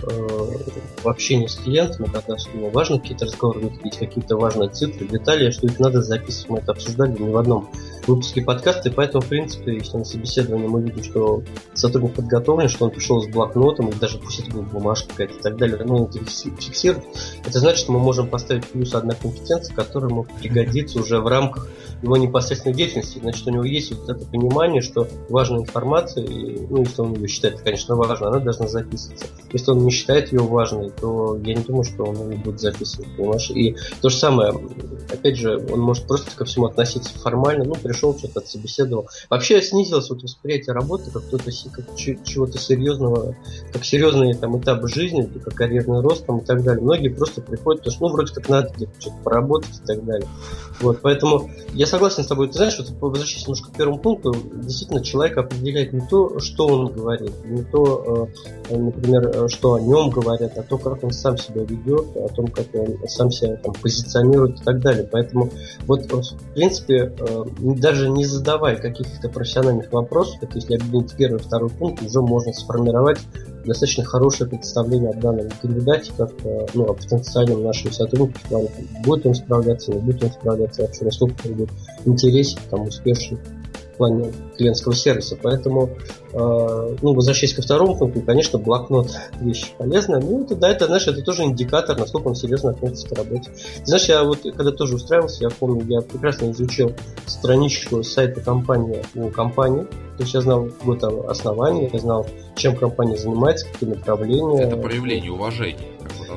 C: в общении с клиентом, когда ну, важно какие-то разговоры какие-то важные цифры, детали, что их надо записывать. Мы это обсуждали не в одном выпуске подкаста, и поэтому, в принципе, если на собеседовании мы видим, что сотрудник подготовлен, что он пришел с блокнотом, или даже пусть это была бумажка какая-то и так далее, ну, это фиксирует, это значит, что мы можем поставить плюс одна компетенция, которая ему пригодится уже в рамках его непосредственной деятельности. Значит, у него есть вот это понимание, что важная информация, и, ну, если он ее считает, конечно, важной, она должна записываться. Если он не считает ее важной, то я не думаю, что он ее будет записывать, понимаешь? И то же самое, опять же, он может просто ко всему относиться формально, ну, пришел, что-то отсобеседовал. Вообще снизилось вот восприятие работы как кто-то как чего-то серьезного, как серьезный там этап жизни, как карьерный рост там, и так далее. Многие просто приходят, потому что, ну, вроде как надо где-то что-то поработать и так далее. Вот, поэтому я согласен с тобой. Ты знаешь, вот возвращаясь немножко к первому пункту, действительно, человек определяет не то, что он говорит, не то, э, например, э, что о нем говорят, а то, как он сам себя ведет, о том, как он сам себя там, позиционирует и так далее. Поэтому вот, в принципе, э, даже не задавая каких-то профессиональных вопросов, это если объединить первый и второй пункт, уже можно сформировать достаточно хорошее представление о данном кандидате, как ну, о потенциальном нашем сотруднике, в будет он справляться, не будет он справляться, вообще насколько он будет интересен, там, успешен в плане клиентского сервиса. Поэтому Э, ну, возвращаясь ко второму пункту, конечно, блокнот вещь полезная. Ну, это, да, это, знаешь, это тоже индикатор, насколько он серьезно относится к работе. знаешь, я вот, когда тоже устраивался, я помню, я прекрасно изучил страничку сайта компании у компании. То есть я знал год основания, я знал, чем компания занимается, какие направления.
B: Это проявление уважения.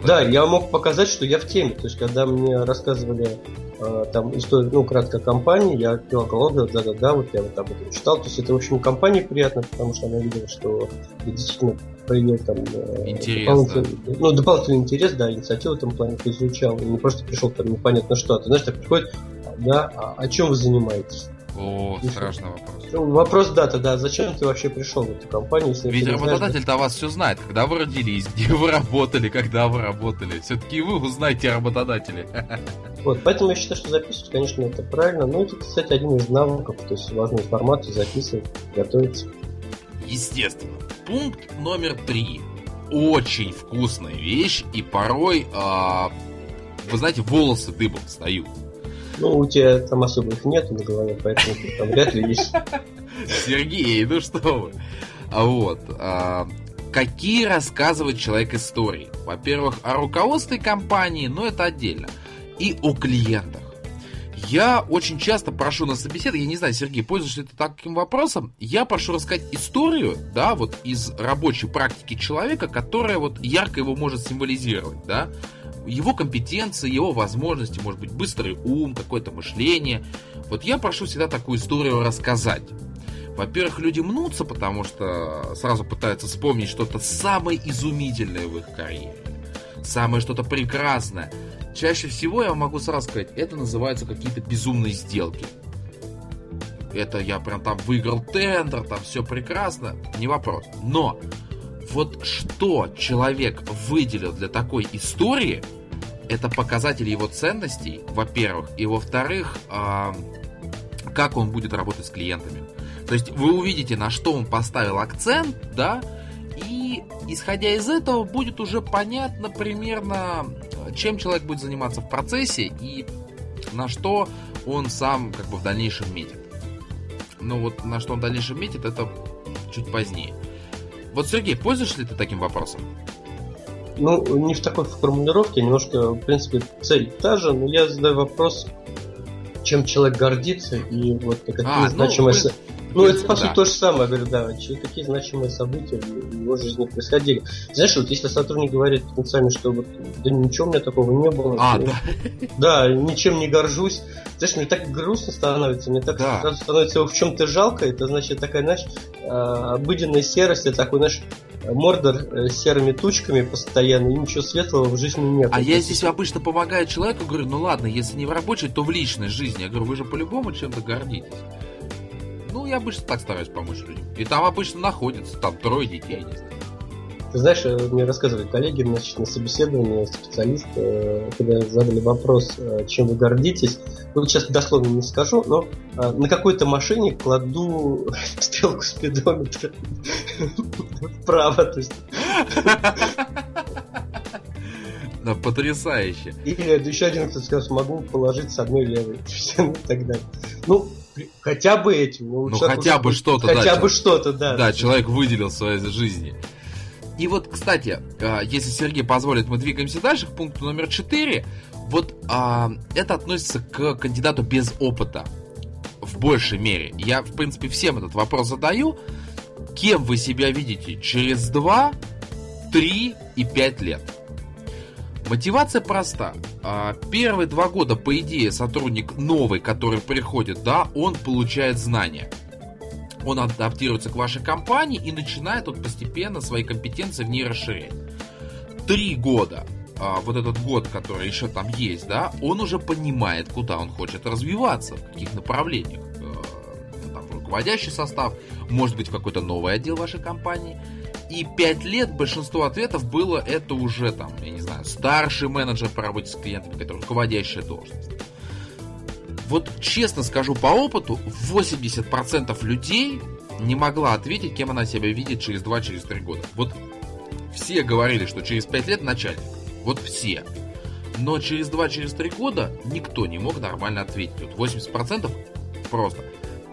C: Да, я мог показать, что я в теме. То есть, когда мне рассказывали э, там историю, ну, кратко компании, я пил голову, да, да, да, вот я вот об этом читал. То есть это, в общем, компании приятно, потому что она видела, что действительно проявил там
B: э, интерес, дополнительный,
C: да. ну, дополнительный интерес, да, инициативу в этом плане изучал. И не просто пришел там непонятно что. Ты знаешь, так приходит, да, а о чем вы занимаетесь?
B: О, страшный вопрос.
C: Ну, вопрос да, тогда зачем ты вообще пришел в эту компанию? Если
B: Ведь работодатель-то вас все знает, когда вы родились, где вы работали, когда вы работали. Все-таки вы узнаете о работодателе.
C: Вот, поэтому я считаю, что записывать, конечно, это правильно. Но это, кстати, один из навыков, то есть важную информацию записывать, готовиться.
B: Естественно. Пункт номер три. Очень вкусная вещь, и порой, а, вы знаете, волосы дыбом встают.
C: Ну, у тебя там особо их нет на голове, поэтому там вряд ли есть.
B: Сергей, ну что вы. А вот. А, какие рассказывает человек истории? Во-первых, о руководстве компании, но это отдельно. И о клиентах. Я очень часто прошу на собеседование, я не знаю, Сергей, пользуешься ты таким вопросом, я прошу рассказать историю, да, вот из рабочей практики человека, которая вот ярко его может символизировать, да, его компетенции, его возможности, может быть, быстрый ум, какое-то мышление. Вот я прошу всегда такую историю рассказать. Во-первых, люди мнутся, потому что сразу пытаются вспомнить что-то самое изумительное в их карьере. Самое что-то прекрасное. Чаще всего я могу сразу сказать, это называются какие-то безумные сделки. Это я прям там выиграл тендер, там все прекрасно, не вопрос. Но вот что человек выделил для такой истории, это показатель его ценностей, во-первых, и во-вторых, э, как он будет работать с клиентами. То есть вы увидите, на что он поставил акцент, да, и исходя из этого будет уже понятно примерно, чем человек будет заниматься в процессе и на что он сам как бы в дальнейшем метит. Но вот на что он в дальнейшем метит, это чуть позднее. Вот, Сергей, пользуешься ли ты таким вопросом?
C: Ну, не в такой формулировке, немножко, в принципе, цель та же, но я задаю вопрос, чем человек гордится, и вот какие а, ну, значимые... Ну, ну, это, по сути, да. то же самое, говорю, да, какие значимые события в его жизни происходили. Знаешь, вот если сотрудник говорит потенциально, что вот, да ничего у меня такого не было.
B: А, да.
C: Да, ничем не горжусь. Знаешь, мне так грустно становится, мне так да. сразу становится его в чем-то жалко. Это, значит, такая, знаешь, а, обыденная серость, это такой, знаешь, мордор э, с серыми тучками постоянно, и ничего светлого в жизни нет.
B: А я здесь обычно помогаю человеку, говорю, ну ладно, если не в рабочей, то в личной жизни. Я говорю, вы же по-любому чем-то гордитесь. Ну, я обычно так стараюсь помочь людям. И там обычно находится, там трое детей, не знаю.
C: Ты знаешь, э, мне рассказывали коллеги значит, на стрелялись специалисты, э, когда задали вопрос, э, чем вы гордитесь. Ну, сейчас дословно не скажу, но на какой-то машине кладу стрелку спидометра вправо. То есть...
B: Да, потрясающе.
C: Или еще один кто-то сказал, смогу положить с одной левой. И так далее. Ну, хотя бы этим.
B: Ну, ну хотя бы что-то,
C: Хотя бы что-то, да.
B: Да, человек выделил в своей жизни. И вот, кстати, а, если Сергей позволит, мы двигаемся дальше к пункту номер 4. Вот а, это относится к кандидату без опыта в большей мере. Я, в принципе, всем этот вопрос задаю. Кем вы себя видите через 2, 3 и 5 лет? Мотивация проста. А, первые два года, по идее, сотрудник новый, который приходит, да, он получает знания он адаптируется к вашей компании и начинает вот постепенно свои компетенции в ней расширять. Три года, а, вот этот год, который еще там есть, да, он уже понимает, куда он хочет развиваться, в каких направлениях. Э, там, руководящий состав, может быть, какой-то новый отдел вашей компании. И пять лет большинство ответов было это уже там, я не знаю, старший менеджер по работе с клиентами, который руководящая должность. Вот честно скажу по опыту, 80% людей не могла ответить, кем она себя видит через 2-3 через года. Вот все говорили, что через 5 лет начальник. Вот все. Но через 2-3 через года никто не мог нормально ответить. Вот 80% просто.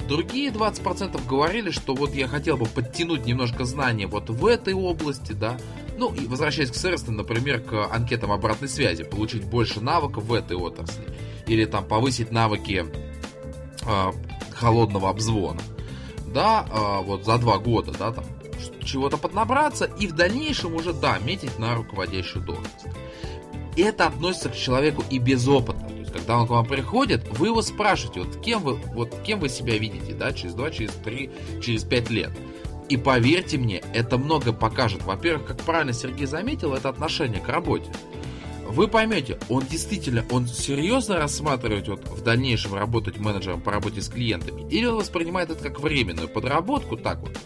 B: Другие 20% говорили, что вот я хотел бы подтянуть немножко знания вот в этой области, да. Ну, и возвращаясь к сервисам, например, к анкетам обратной связи, получить больше навыков в этой отрасли. Или там повысить навыки э, холодного обзвона. Да, э, вот за два года, да, там чего-то поднабраться и в дальнейшем уже, да, метить на руководящую должность. Это относится к человеку и без опыта. Есть, когда он к вам приходит, вы его спрашиваете, вот кем вы, вот кем вы себя видите, да, через 2, через 3, через 5 лет. И поверьте мне, это много покажет. Во-первых, как правильно Сергей заметил, это отношение к работе. Вы поймете, он действительно, он серьезно рассматривает вот в дальнейшем работать менеджером по работе с клиентами, или он воспринимает это как временную подработку, так вот,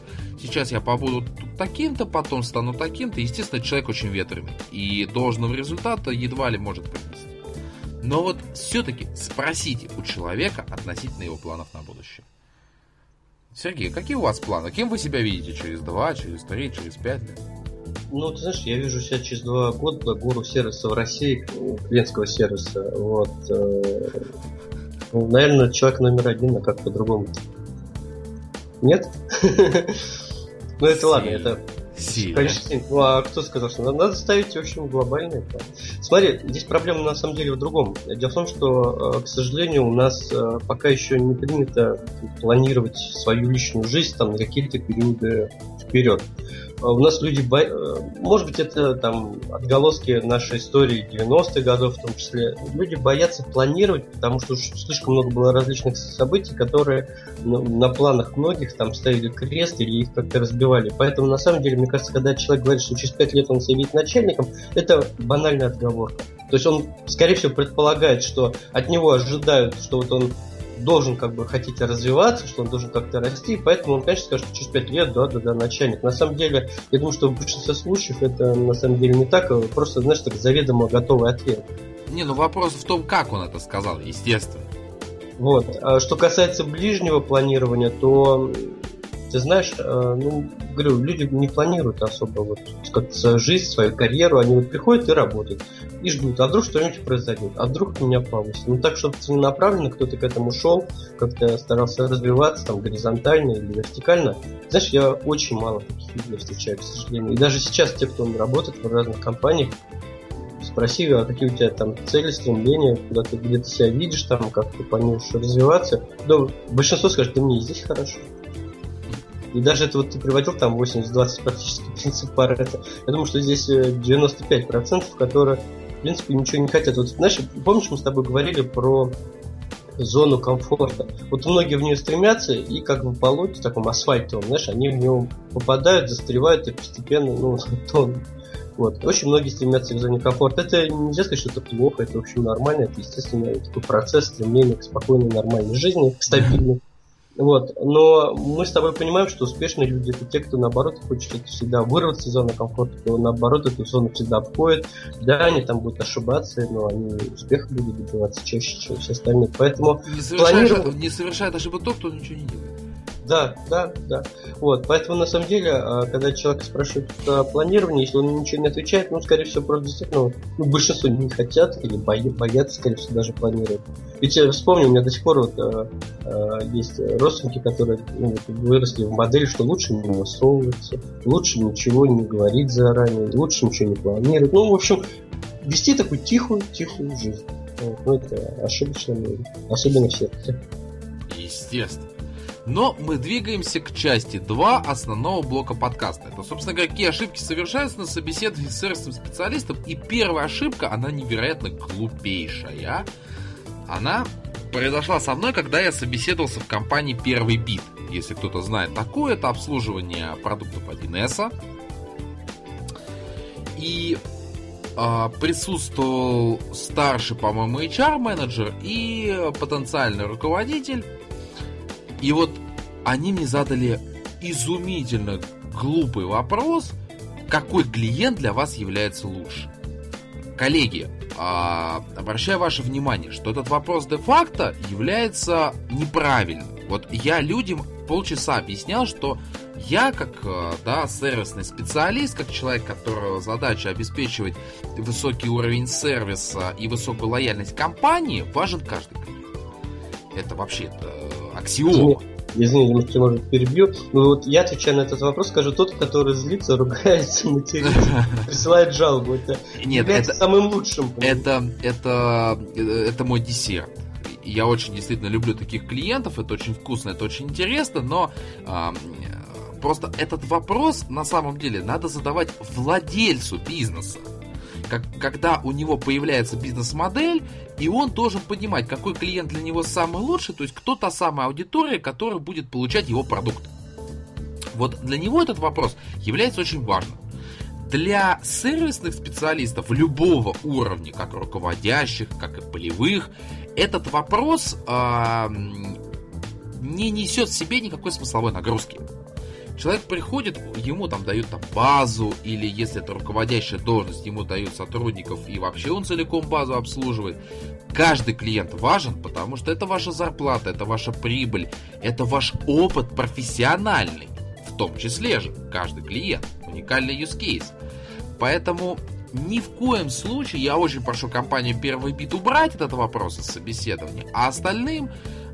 B: сейчас я побуду таким-то, потом стану таким-то. Естественно, человек очень ветреный. И должного результата едва ли может принести. Но вот все-таки спросите у человека относительно его планов на будущее. Сергей, какие у вас планы? Кем вы себя видите через два, через три, через пять лет?
C: Ну, ты знаешь, я вижу себя через два года гуру сервиса в России, клиентского сервиса. Вот. Э, ну, наверное, человек номер один, а как по-другому? Нет? Ну это ладно, это Сильно. Конечно, ну а кто сказал, что надо, надо ставить, в общем, глобальные планы. Смотри, здесь проблема на самом деле в другом. Дело в том, что, э, к сожалению, у нас э, пока еще не принято планировать свою личную жизнь там, на какие-то периоды вперед. А у нас люди, бо... Э, может быть, это там отголоски нашей истории 90-х годов в том числе. Люди боятся планировать, потому что уж слишком много было различных событий, которые на планах многих там ставили крест или их как-то разбивали. Поэтому, на самом деле, мне кажется, когда человек говорит, что через 5 лет он видит начальником, это банальная отговорка. То есть он, скорее всего, предполагает, что от него ожидают, что вот он должен как бы хотеть развиваться, что он должен как-то расти, поэтому он, конечно, скажет, что через 5 лет, да, да, да, начальник. На самом деле, я думаю, что в большинстве случаев это на самом деле не так, а просто, знаешь, так заведомо готовый ответ.
B: Не, ну вопрос в том, как он это сказал, естественно.
C: Вот. А что касается ближнего планирования, то ты знаешь, э, ну, говорю, люди не планируют особо вот как-то жизнь, свою карьеру, они вот приходят и работают, и ждут, а вдруг что-нибудь произойдет, а вдруг меня повысят. Ну так, чтобы целенаправленно кто-то к этому шел, как-то старался развиваться там горизонтально или вертикально. Знаешь, я очень мало таких людей встречаю, к сожалению. И даже сейчас те, кто работает в разных компаниях, спроси, а какие у тебя там цели, стремления, куда ты где ты себя видишь, там, как ты планируешь развиваться. Да, большинство скажет, да мне здесь хорошо. И даже это вот ты приводил там 80-20 практически принцип Паретта. Я думаю, что здесь 95%, э, которые, в принципе, ничего не хотят. Вот, знаешь, помнишь, мы с тобой говорили про зону комфорта. Вот многие в нее стремятся, и как в болоте, в таком асфальтовом, знаешь, они в него попадают, застревают и постепенно, ну, тонут. Вот. Очень многие стремятся к зоне комфорта. Это нельзя сказать, что это плохо, это, в общем, нормально. Это, естественно, такой процесс стремления к спокойной, нормальной жизни, к стабильной. Вот. Но мы с тобой понимаем, что успешные люди это те, кто наоборот хочет всегда вырваться из зоны комфорта, кто наоборот эту зону всегда обходит. Да, они там будут ошибаться, но они успеха будут добиваться чаще, чем все остальные. Поэтому
B: не совершает, планиров... не совершает ошибок тот, кто ничего не делает.
C: Да, да, да. Вот, поэтому на самом деле, а, когда человек спрашивает о планировании, если он ничего не отвечает, ну, скорее всего, просто действительно, ну, большинство не хотят или боятся, скорее всего, даже планировать. Ведь я вспомню, у меня до сих пор вот, э, есть родственники, которые ну, выросли в модели, что лучше не высовываться, лучше ничего не говорить заранее, лучше ничего не планировать. Ну, в общем, вести такую тихую, тихую жизнь. Вот, ну, это ошибочно, особенно в сердце.
B: Естественно. Но мы двигаемся к части 2 основного блока подкаста. Это, собственно говоря, какие ошибки совершаются на собеседовании с сервисным специалистом. И первая ошибка, она невероятно глупейшая. Она произошла со мной, когда я собеседовался в компании Первый Бит. Если кто-то знает такое, это обслуживание продуктов 1С. И э, присутствовал старший, по-моему, HR-менеджер и потенциальный руководитель и вот они мне задали изумительно глупый вопрос, какой клиент для вас является лучше. Коллеги, а, обращаю ваше внимание, что этот вопрос де-факто является неправильным. Вот я людям полчаса объяснял, что я как э, да, сервисный специалист, как человек, которого задача обеспечивать высокий уровень сервиса и высокую лояльность компании, важен каждый клиент. Это вообще это аксиома.
C: Извини, я, может, перебью. Ну вот я отвечаю на этот вопрос, скажу тот, который злится, ругается, матерится, присылает жалобу. Это
B: Нет, это
C: самым лучшим.
B: Это, это, это мой десерт. Я очень действительно люблю таких клиентов, это очень вкусно, это очень интересно, но э, просто этот вопрос на самом деле надо задавать владельцу бизнеса как, когда у него появляется бизнес-модель, и он должен понимать, какой клиент для него самый лучший, то есть кто та самая аудитория, которая будет получать его продукт. Вот для него этот вопрос является очень важным. Для сервисных специалистов любого уровня, как руководящих, как и полевых, этот вопрос э, не несет в себе никакой смысловой нагрузки. Человек приходит, ему там дают там базу, или если это руководящая должность, ему дают сотрудников, и вообще он целиком базу обслуживает. Каждый клиент важен, потому что это ваша зарплата, это ваша прибыль, это ваш опыт профессиональный, в том числе же каждый клиент, уникальный use case. Поэтому ни в коем случае я очень прошу компанию Первый Бит убрать этот вопрос из собеседования, а остальным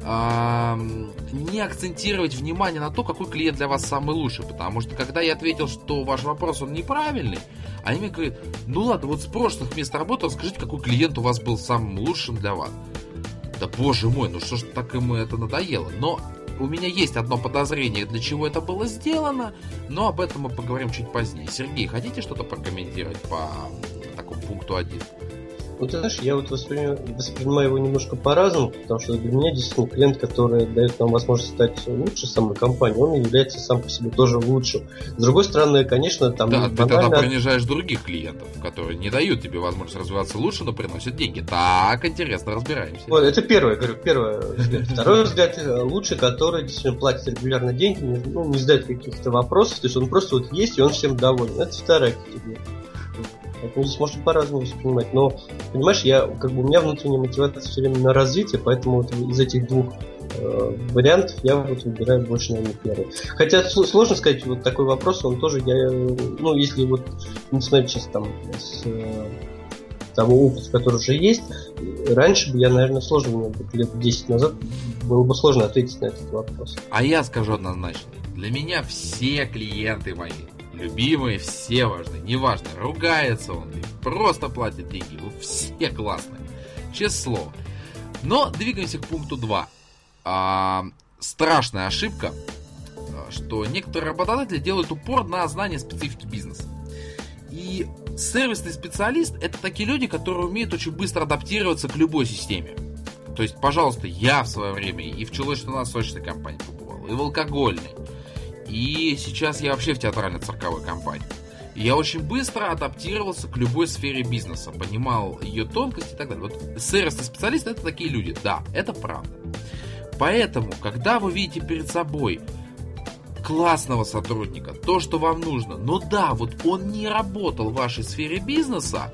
B: не акцентировать внимание на то, какой клиент для вас самый лучший. Потому что когда я ответил, что ваш вопрос он неправильный, они мне говорят, ну ладно, вот с прошлых мест работы расскажите, какой клиент у вас был самым лучшим для вас. Да боже мой, ну что ж так ему это надоело. Но у меня есть одно подозрение, для чего это было сделано, но об этом мы поговорим чуть позднее. Сергей, хотите что-то прокомментировать по такому пункту 1?
C: Ты знаешь, я вот воспринимаю, воспринимаю его немножко по-разному, потому что для меня действительно клиент, который дает нам возможность стать лучше самой компании, он является сам по себе тоже лучшим. С другой стороны, конечно, там...
B: Да, ты тогда принижаешь других клиентов, которые не дают тебе возможность развиваться лучше, но приносят деньги. Так, интересно, разбираемся.
C: Вот, это первое, говорю, первое взгляд. Второй взгляд, э, лучше, который действительно платит регулярно деньги, ну, не задает каких-то вопросов, то есть он просто вот есть, и он всем доволен. Это вторая категория. Здесь можно по-разному воспринимать. Но, понимаешь, я, как бы, у меня внутренняя мотивация все время на развитие, поэтому вот из этих двух э, вариантов я вот выбираю больше, наверное, первый. Хотя сложно сказать, вот такой вопрос, он тоже, я, ну, если вот, не смотреть сейчас там с э, того опыта, который уже есть, раньше бы я, наверное, сложно, мне лет 10 назад было бы сложно ответить на этот вопрос.
B: А я скажу однозначно, для меня все клиенты мои любимые, все важны. Неважно, ругается он или просто платит деньги. Вы все классные. Слово. Но двигаемся к пункту 2. А, страшная ошибка, а, что некоторые работодатели делают упор на знание специфики бизнеса. И сервисный специалист это такие люди, которые умеют очень быстро адаптироваться к любой системе. То есть, пожалуйста, я в свое время и в челочно-носочной компании побывал, и в алкогольной, и сейчас я вообще в театрально-цирковой компании. я очень быстро адаптировался к любой сфере бизнеса, понимал ее тонкости и так далее. Вот сервисный специалист это такие люди, да, это правда. Поэтому, когда вы видите перед собой классного сотрудника, то, что вам нужно, но да, вот он не работал в вашей сфере бизнеса,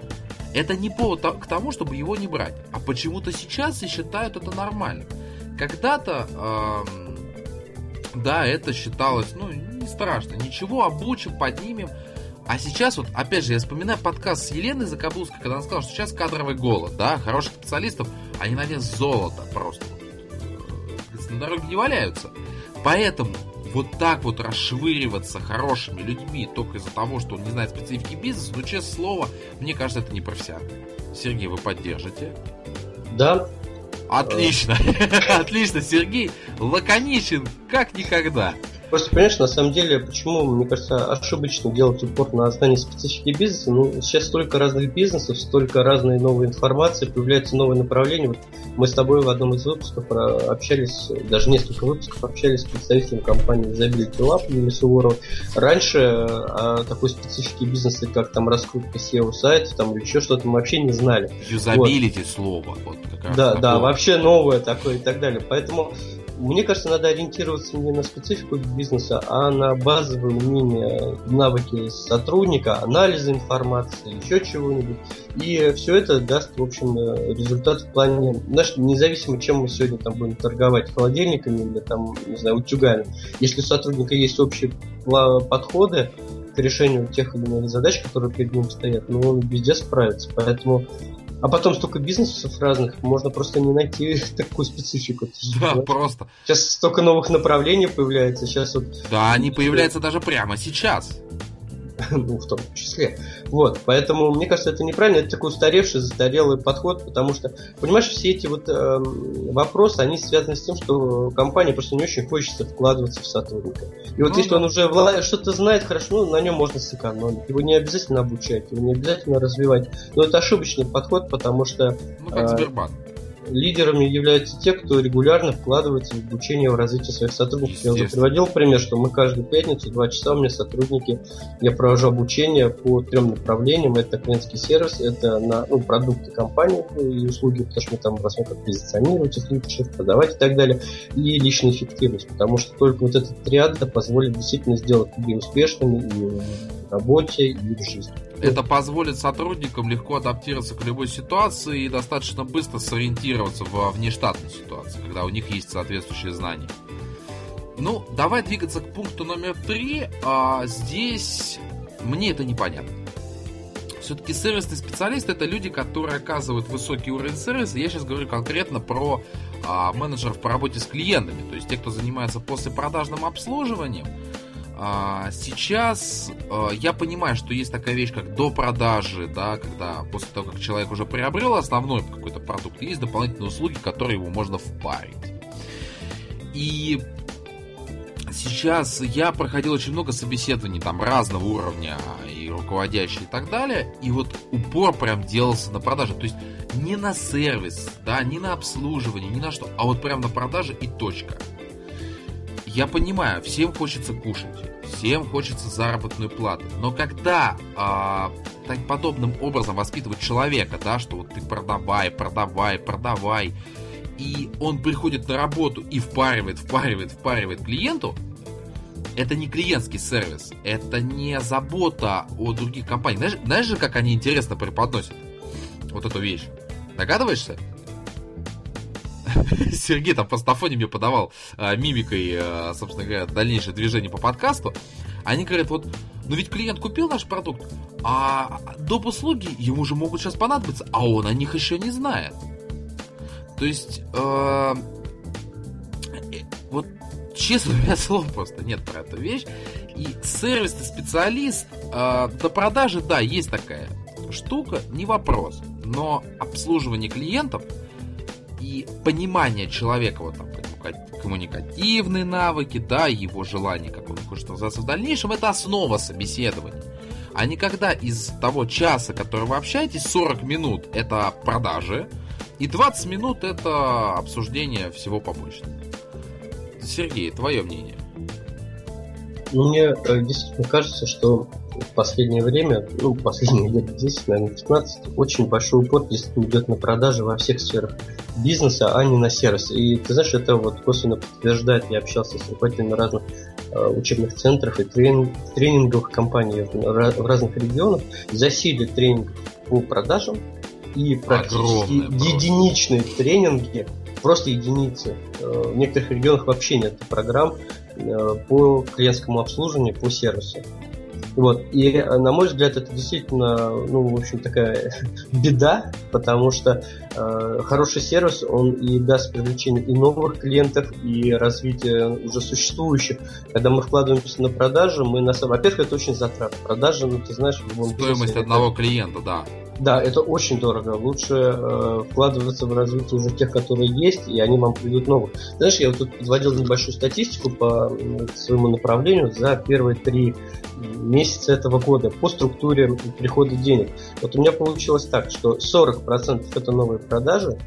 B: это не повод к тому, чтобы его не брать. А почему-то сейчас все считают это нормальным. Когда-то эм, да, это считалось, ну, не страшно, ничего, обучим, поднимем. А сейчас вот, опять же, я вспоминаю подкаст с Еленой Закабулской, когда она сказала, что сейчас кадровый голод, да, хороших специалистов, они на вес золота просто. На дороге не валяются. Поэтому вот так вот расшвыриваться хорошими людьми только из-за того, что он не знает специфики бизнеса, ну, честное слово, мне кажется, это не профессионально. Сергей, вы поддержите?
C: Да,
B: Отлично, отлично, Сергей лаконичен, как никогда.
C: Просто, понимаешь, на самом деле, почему, мне кажется, ошибочно делать упор на знание специфики бизнеса. Ну, сейчас столько разных бизнесов, столько разной новой информации, появляются новые направления. Вот мы с тобой в одном из выпусков общались, даже несколько выпусков общались с представителем компании Isability Lab Юлией Суворовой. Раньше о такой специфике бизнеса, как там раскрутка SEO сайтов там, или еще что-то, мы вообще не знали.
B: Юзабилити вот. слово. Вот,
C: да, да, вообще новое такое и так далее. Поэтому мне кажется, надо ориентироваться не на специфику бизнеса, а на базовые умения, навыки сотрудника, анализа информации, еще чего-нибудь. И все это даст, в общем, результат в плане, знаешь, независимо, чем мы сегодня там будем торговать, холодильниками или там, не знаю, утюгами. Если у сотрудника есть общие подходы к решению тех или иных задач, которые перед ним стоят, ну, он везде справится. Поэтому А потом столько бизнесов разных, можно просто не найти такую специфику.
B: Да, Понимаешь? просто.
C: Сейчас столько новых направлений появляется, сейчас вот...
B: Да, они появляются даже прямо сейчас.
C: ну, в том числе. Вот, поэтому, мне кажется, это неправильно, это такой устаревший, застарелый подход, потому что, понимаешь, все эти вот э, вопросы, они связаны с тем, что компании просто не очень хочется вкладываться в сотрудника. И вот ну, если да. он уже что-то знает хорошо, ну, на нем можно сэкономить. Его не обязательно обучать, его не обязательно развивать. Но это ошибочный подход, потому что...
B: Ну, как э, Сбербанк
C: лидерами являются те, кто регулярно вкладывается в обучение, в развитие своих сотрудников. Я уже приводил пример, что мы каждую пятницу, два часа у меня сотрудники, я провожу обучение по трем направлениям. Это клиентский сервис, это на ну, продукты компании и услуги, потому что мы там рассмотрим, позиционировать лучше, продавать и так далее, и личная эффективность, потому что только вот этот триад позволит действительно сделать людей успешными и в работе, и в жизни.
B: Это позволит сотрудникам легко адаптироваться к любой ситуации и достаточно быстро сориентироваться в внештатной ситуации, когда у них есть соответствующие знания. Ну, давай двигаться к пункту номер три. А, здесь мне это непонятно. Все-таки сервисный специалист это люди, которые оказывают высокий уровень сервиса. Я сейчас говорю конкретно про а, менеджеров по работе с клиентами, то есть те, кто занимается послепродажным обслуживанием. А, сейчас а, я понимаю, что есть такая вещь, как до продажи, да, когда после того, как человек уже приобрел основной какой-то продукт, есть дополнительные услуги, которые ему можно впарить. И сейчас я проходил очень много собеседований там разного уровня и руководящие и так далее, и вот упор прям делался на продаже, то есть не на сервис, да, не на обслуживание, не на что, а вот прям на продаже и точка я понимаю, всем хочется кушать, всем хочется заработную плату, но когда а, так подобным образом воспитывать человека, да, что вот ты продавай, продавай, продавай, и он приходит на работу и впаривает, впаривает, впаривает клиенту, это не клиентский сервис, это не забота о других компаниях. Знаешь, знаешь же, как они интересно преподносят вот эту вещь? Догадываешься? Сергей там просто на фоне мне подавал а, мимикой, а, собственно говоря, дальнейшее движение по подкасту. Они говорят, вот, ну ведь клиент купил наш продукт, а доп. услуги ему же могут сейчас понадобиться, а он о них еще не знает. То есть, э, э вот честно, у меня слов просто нет про эту вещь. И сервисный специалист э, до продажи, да, есть такая штука, не вопрос. Но обслуживание клиентов – и понимание человека, вот там, коммуникативные навыки, да, его желание, как он хочет развиваться в дальнейшем, это основа собеседования. А не когда из того часа, который вы общаетесь, 40 минут это продажи, и 20 минут это обсуждение всего побочного. Сергей, твое мнение?
C: Мне э, действительно кажется, что в последнее время, ну, последние лет 10, наверное, 15, очень большой упор действительно идет на продажи во всех сферах бизнеса, а не на сервис. И ты знаешь, это вот косвенно подтверждает, я общался с руководителями разных э, учебных центров и тренинг, тренинговых компаний в, в разных регионах. Засилие тренингов по продажам и практически единичные тренинги, просто единицы. Э, в некоторых регионах вообще нет программ э, по клиентскому обслуживанию, по сервису. Вот. И, на мой взгляд, это действительно, ну, в общем, такая беда, потому что хороший сервис, он и даст привлечение и новых клиентов, и развитие уже существующих. Когда мы вкладываемся на продажу, мы на самом... Во-первых, это очень затрат. Продажа, ну, ты знаешь...
B: Стоимость одного это... клиента, да.
C: Да, это очень дорого. Лучше э, вкладываться в развитие уже тех, которые есть, и они вам придут новых. Знаешь, я вот тут подводил небольшую статистику по своему направлению за первые три месяца этого года по структуре прихода денег. Вот у меня получилось так, что 40% это новые продажи,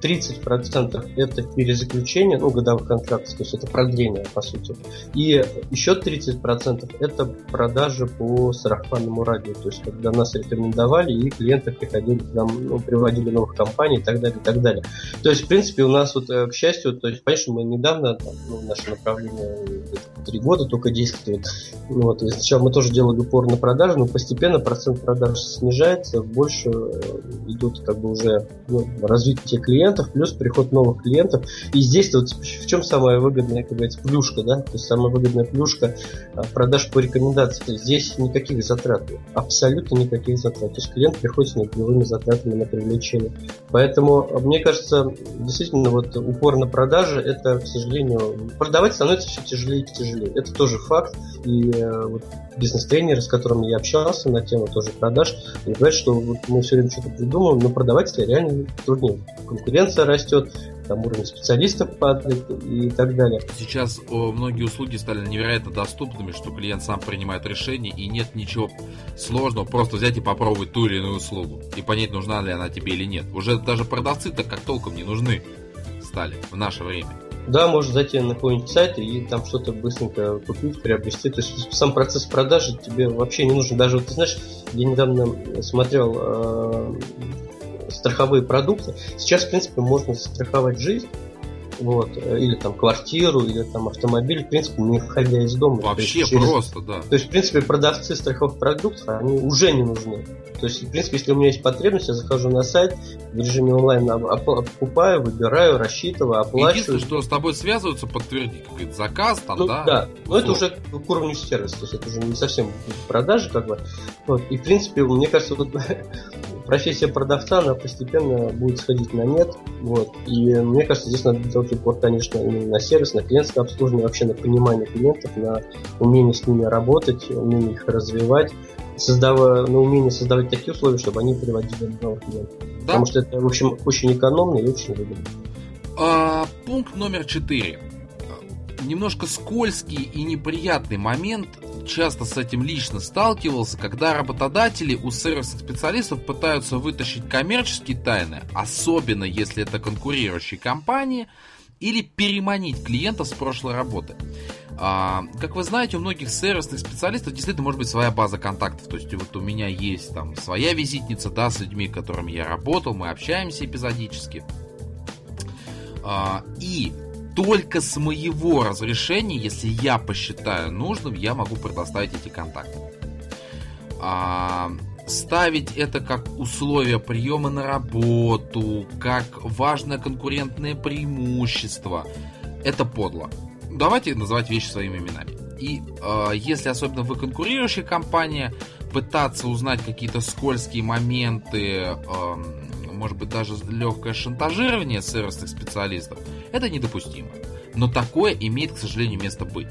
C: 30% это перезаключение, ну, годовых контрактов, то есть это продление, по сути. И еще 30% это продажи по сарафанному радио, то есть когда нас рекомендовали, и клиенты приходили к нам, ну, приводили новых компаний и так далее, и так далее. То есть, в принципе, у нас вот, э, к счастью, то есть, конечно, мы недавно, ну, наше направление три года только действует. Ну, вот, и сначала мы тоже делали упор на продажи, но постепенно процент продаж снижается, больше э, идут как бы уже ну, развитие клиентов, клиентов, плюс приход новых клиентов. И здесь вот в чем самая выгодная, как говорится, плюшка, да? То есть самая выгодная плюшка а, продаж по рекомендации. Здесь никаких затрат, абсолютно никаких затрат. То есть клиент приходит с нулевыми затратами на привлечение. Поэтому, мне кажется, действительно, вот упор на продажи, это, к сожалению, продавать становится все тяжелее и тяжелее. Это тоже факт. И э, вот бизнес-тренеры, с которыми я общался на тему тоже продаж, они говорят, что вот мы все время что-то придумываем, но продавать реально труднее. Конкуренция растет, там уровень специалистов падает и так далее.
B: Сейчас о, многие услуги стали невероятно доступными, что клиент сам принимает решение, и нет ничего сложного, просто взять и попробовать ту или иную услугу, и понять, нужна ли она тебе или нет. Уже даже продавцы-то как толком не нужны стали в наше время.
C: Да, можно зайти на какой-нибудь сайт и там что-то быстренько купить, приобрести. То есть сам процесс продажи тебе вообще не нужен. Даже вот ты знаешь, я недавно смотрел э, страховые продукты. Сейчас, в принципе, можно страховать жизнь вот, или там квартиру, или там автомобиль, в принципе, не выходя из дома.
B: Вообще через... просто, да.
C: То есть, в принципе, продавцы страховых продуктов, они уже не нужны. То есть, в принципе, если у меня есть потребность, я захожу на сайт, в режиме онлайн покупаю, выбираю, рассчитываю, оплачиваю.
B: Единственное, что с тобой связываются, подтвердить какой-то заказ, там,
C: ну,
B: да?
C: Да, но это уже к уровню сервиса, то есть это уже не совсем продажи, как бы. Вот. И, в принципе, мне кажется, вот профессия продавца, она постепенно будет сходить на нет. Вот. И мне кажется, здесь надо делать упор, конечно, именно на сервис, на клиентское обслуживание, вообще на понимание клиентов, на умение с ними работать, умение их развивать, создавая, на умение создавать такие условия, чтобы они приводили новых клиентов. Да? Потому что это, в общем, очень экономно и очень выгодно.
B: А, пункт номер четыре. Немножко скользкий и неприятный момент часто с этим лично сталкивался, когда работодатели у сервисных специалистов пытаются вытащить коммерческие тайны, особенно если это конкурирующие компании, или переманить клиентов с прошлой работы. А, как вы знаете, у многих сервисных специалистов действительно может быть своя база контактов. То есть вот у меня есть там своя визитница, да, с людьми, которыми я работал, мы общаемся эпизодически. А, и только с моего разрешения, если я посчитаю нужным, я могу предоставить эти контакты. А, ставить это как условие приема на работу, как важное конкурентное преимущество, это подло. Давайте называть вещи своими именами. И э, если особенно вы конкурирующая компания, пытаться узнать какие-то скользкие моменты, может быть даже легкое шантажирование сервисных специалистов, это недопустимо. Но такое имеет, к сожалению, место быть.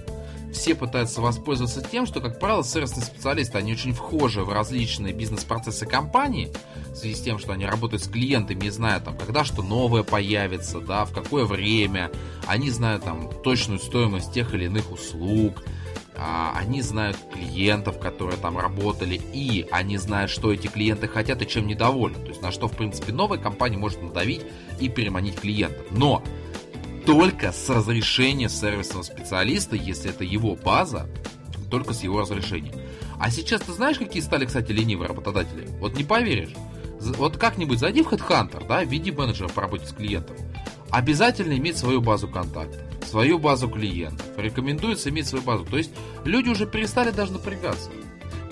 B: Все пытаются воспользоваться тем, что, как правило, сервисные специалисты, они очень вхожи в различные бизнес-процессы компании, в связи с тем, что они работают с клиентами и знают, там, когда что новое появится, да, в какое время, они знают там точную стоимость тех или иных услуг, они знают клиентов, которые там работали, и они знают, что эти клиенты хотят и чем недовольны. То есть на что, в принципе, новая компания может надавить и переманить клиентов. Но только с разрешения сервисного специалиста, если это его база, только с его разрешения. А сейчас ты знаешь, какие стали, кстати, ленивые работодатели? Вот не поверишь. Вот как-нибудь зайди в HeadHunter, да, введи менеджера по работе с клиентом. Обязательно иметь свою базу контактов свою базу клиентов. Рекомендуется иметь свою базу. То есть люди уже перестали даже напрягаться.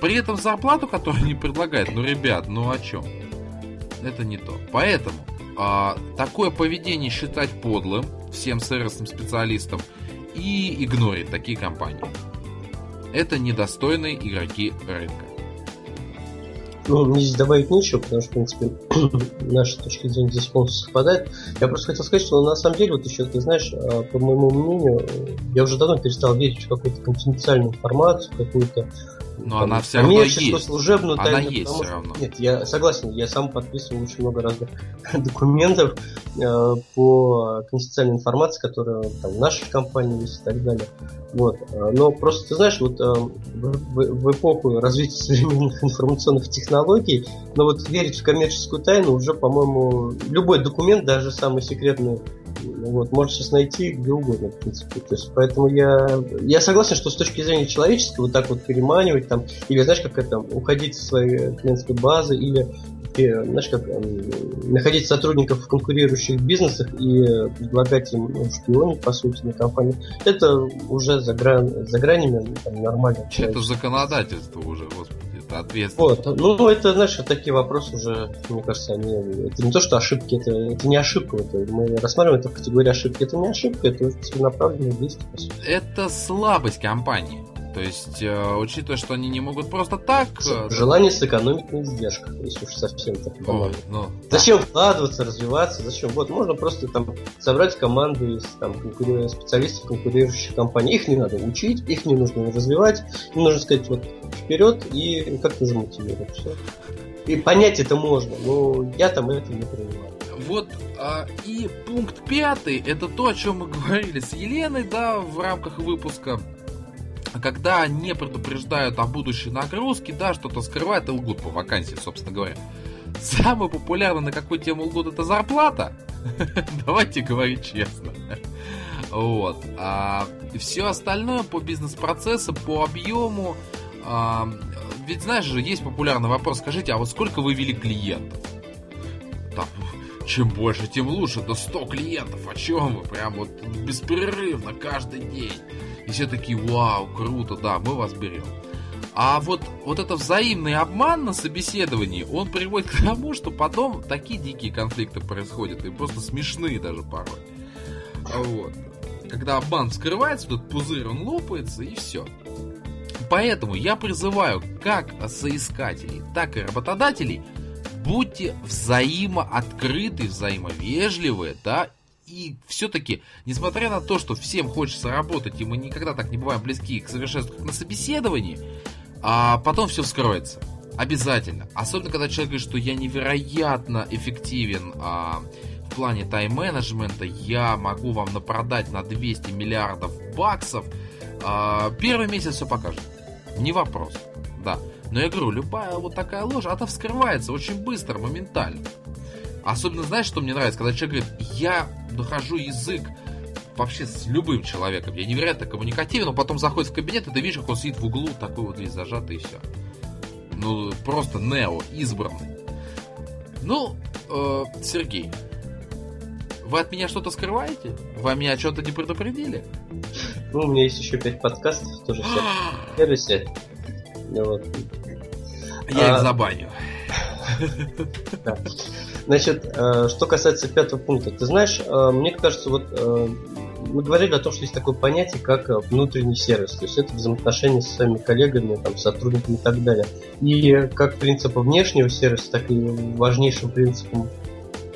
B: При этом зарплату, которую они предлагают, ну, ребят, ну о чем? Это не то. Поэтому а, такое поведение считать подлым всем сервисным специалистам и игнорить такие компании. Это недостойные игроки рынка.
C: Ну, мне здесь добавить нечего, потому что, в принципе, наши точки зрения здесь полностью совпадают. Я просто хотел сказать, что на самом деле, вот еще, ты знаешь, а, по моему мнению, я уже давно перестал верить в какую-то конфиденциальную информацию, какую-то
B: но она все равно есть.
C: служебную
B: она тайну. есть все равно.
C: Нет, я согласен, я сам подписывал очень много разных документов э, по конфиденциальной информации, которая там, в нашей компании есть и так далее. Вот. Э, но просто, ты знаешь, вот э, в, в эпоху развития современных информационных технологий, но вот верить в коммерческую тайну уже, по-моему, любой документ, даже самый секретный вот, можешь сейчас найти где угодно, в принципе. То есть, поэтому я, я согласен, что с точки зрения человеческой, вот так вот переманивать там, или знаешь, как это, уходить со своей клиентской базы, или знаешь, как находить сотрудников в конкурирующих бизнесах и предлагать им ну, шпионить, по сути, на компанию, это уже за, грань, за гранями ну, там, нормально.
B: Это законодательство уже, господи. Ответственность.
C: Вот, ну это, знаешь, такие вопросы уже, мне кажется, они, это не то, что ошибки, это, это не ошибка, это, мы рассматриваем это в категории ошибки, это не ошибка, это целенаправленное действие.
B: Это слабость компании. То есть, э, учитывая, что они не могут просто так... Э,
C: Желание сэкономить на издержках, если уж совсем так Ой, ну, Зачем вкладываться, развиваться, зачем? Вот, можно просто там собрать команду из там, конкури... специалистов конкурирующих компаний. Их не надо учить, их не нужно развивать. Им нужно сказать вот вперед и как-то замотивировать все. И понять это можно, но я там это не принимаю.
B: Вот, а, и пункт пятый, это то, о чем мы говорили с Еленой, да, в рамках выпуска когда не предупреждают о будущей нагрузке, да, что-то скрывают и лгут по вакансии, собственно говоря. Самое популярное, на какую тему лгут, это зарплата. Давайте говорить честно. Вот. А все остальное по бизнес-процессу, по объему. А, ведь знаешь же, есть популярный вопрос. Скажите, а вот сколько вы вели клиентов? Там, чем больше, тем лучше. До 100 клиентов. О чем вы? Прям вот беспрерывно каждый день. И все такие, вау, круто, да, мы вас берем. А вот, вот это взаимный обман на собеседовании, он приводит к тому, что потом такие дикие конфликты происходят, и просто смешные даже порой. А вот. Когда обман скрывается, тут пузырь, он лопается, и все. Поэтому я призываю как соискателей, так и работодателей, будьте взаимооткрыты, взаимовежливы, да, и все-таки, несмотря на то, что всем хочется работать, и мы никогда так не бываем близки к совершенству, как на собеседовании, а потом все вскроется. Обязательно. Особенно, когда человек говорит, что я невероятно эффективен а, в плане тайм-менеджмента, я могу вам напродать на 200 миллиардов баксов. А, первый месяц все покажет. Не вопрос. Да. Но я говорю, любая вот такая ложь, она вскрывается очень быстро, моментально. Особенно, знаешь, что мне нравится, когда человек говорит, я нахожу язык вообще с любым человеком. Я невероятно коммуникативен, но потом заходит в кабинет, и ты видишь, как он сидит в углу, такой вот весь зажатый, и все. Ну, просто Нео, избранный. Ну, э, Сергей, вы от меня что-то скрываете? Вы меня что-то не предупредили?
C: Ну, у меня есть еще пять подкастов, тоже в сервисе.
B: Вот. Я а... их забаню.
C: Значит, э, что касается пятого пункта, ты знаешь, э, мне кажется, вот э, мы говорили о том, что есть такое понятие, как внутренний сервис. То есть это взаимоотношения со своими коллегами, там, сотрудниками и так далее. И как принципа внешнего сервиса, так и важнейшим принципом,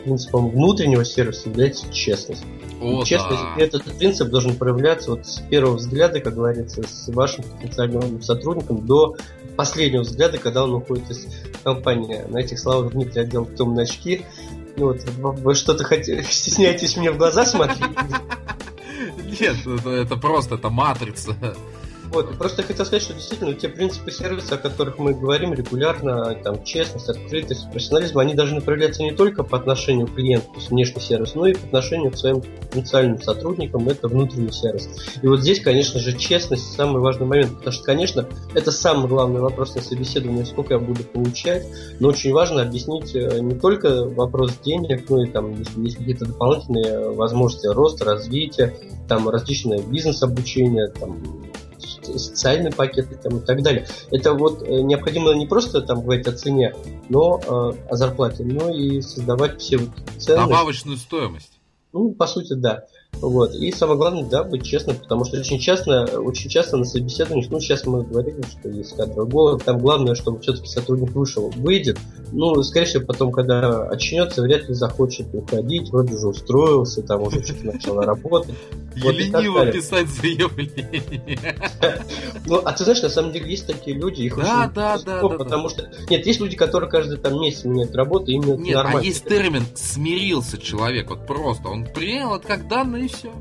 C: принципом внутреннего сервиса является честность. О, честность, да. этот принцип должен проявляться вот с первого взгляда, как говорится, с вашим потенциальным сотрудником до последнего взгляда, когда он уходит из компании. На этих словах Дмитрий одел темные очки. Ну, вот, вы что-то хотите, стесняетесь мне в глаза смотреть?
B: Нет, это, это просто, это матрица.
C: Вот, просто я хотел сказать, что действительно те принципы сервиса, о которых мы говорим регулярно, там, честность, открытость, профессионализм, они должны проявляться не только по отношению к клиенту, то есть внешний сервис, но и по отношению к своим потенциальным сотрудникам, это внутренний сервис. И вот здесь, конечно же, честность самый важный момент, потому что, конечно, это самый главный вопрос на собеседовании, сколько я буду получать, но очень важно объяснить э, не только вопрос денег, ну и там, если есть какие-то дополнительные возможности роста, развития, там различные бизнес-обучение, там, социальные пакеты там, и так далее. Это вот э, необходимо не просто там говорить о цене, но э, о зарплате, но и создавать все вот
B: цены. Добавочную стоимость.
C: Ну, по сути, да. Вот. И самое главное, да, быть честным, потому что очень часто, очень часто на собеседованиях, ну, сейчас мы говорили, что есть кадровый голод, там главное, чтобы все-таки сотрудник вышел, выйдет, ну, скорее всего, потом, когда очнется, вряд ли захочет уходить, вроде уже устроился, там уже что-то начал работать.
B: Вот лениво писать заявление.
C: Ну, а ты знаешь, на самом деле есть такие люди, их
B: да, очень да, да,
C: потому что... Нет, есть люди, которые каждый там месяц меняют работу,
B: Нет, нормально. а есть термин «смирился человек», вот просто, он принял это как данное и все.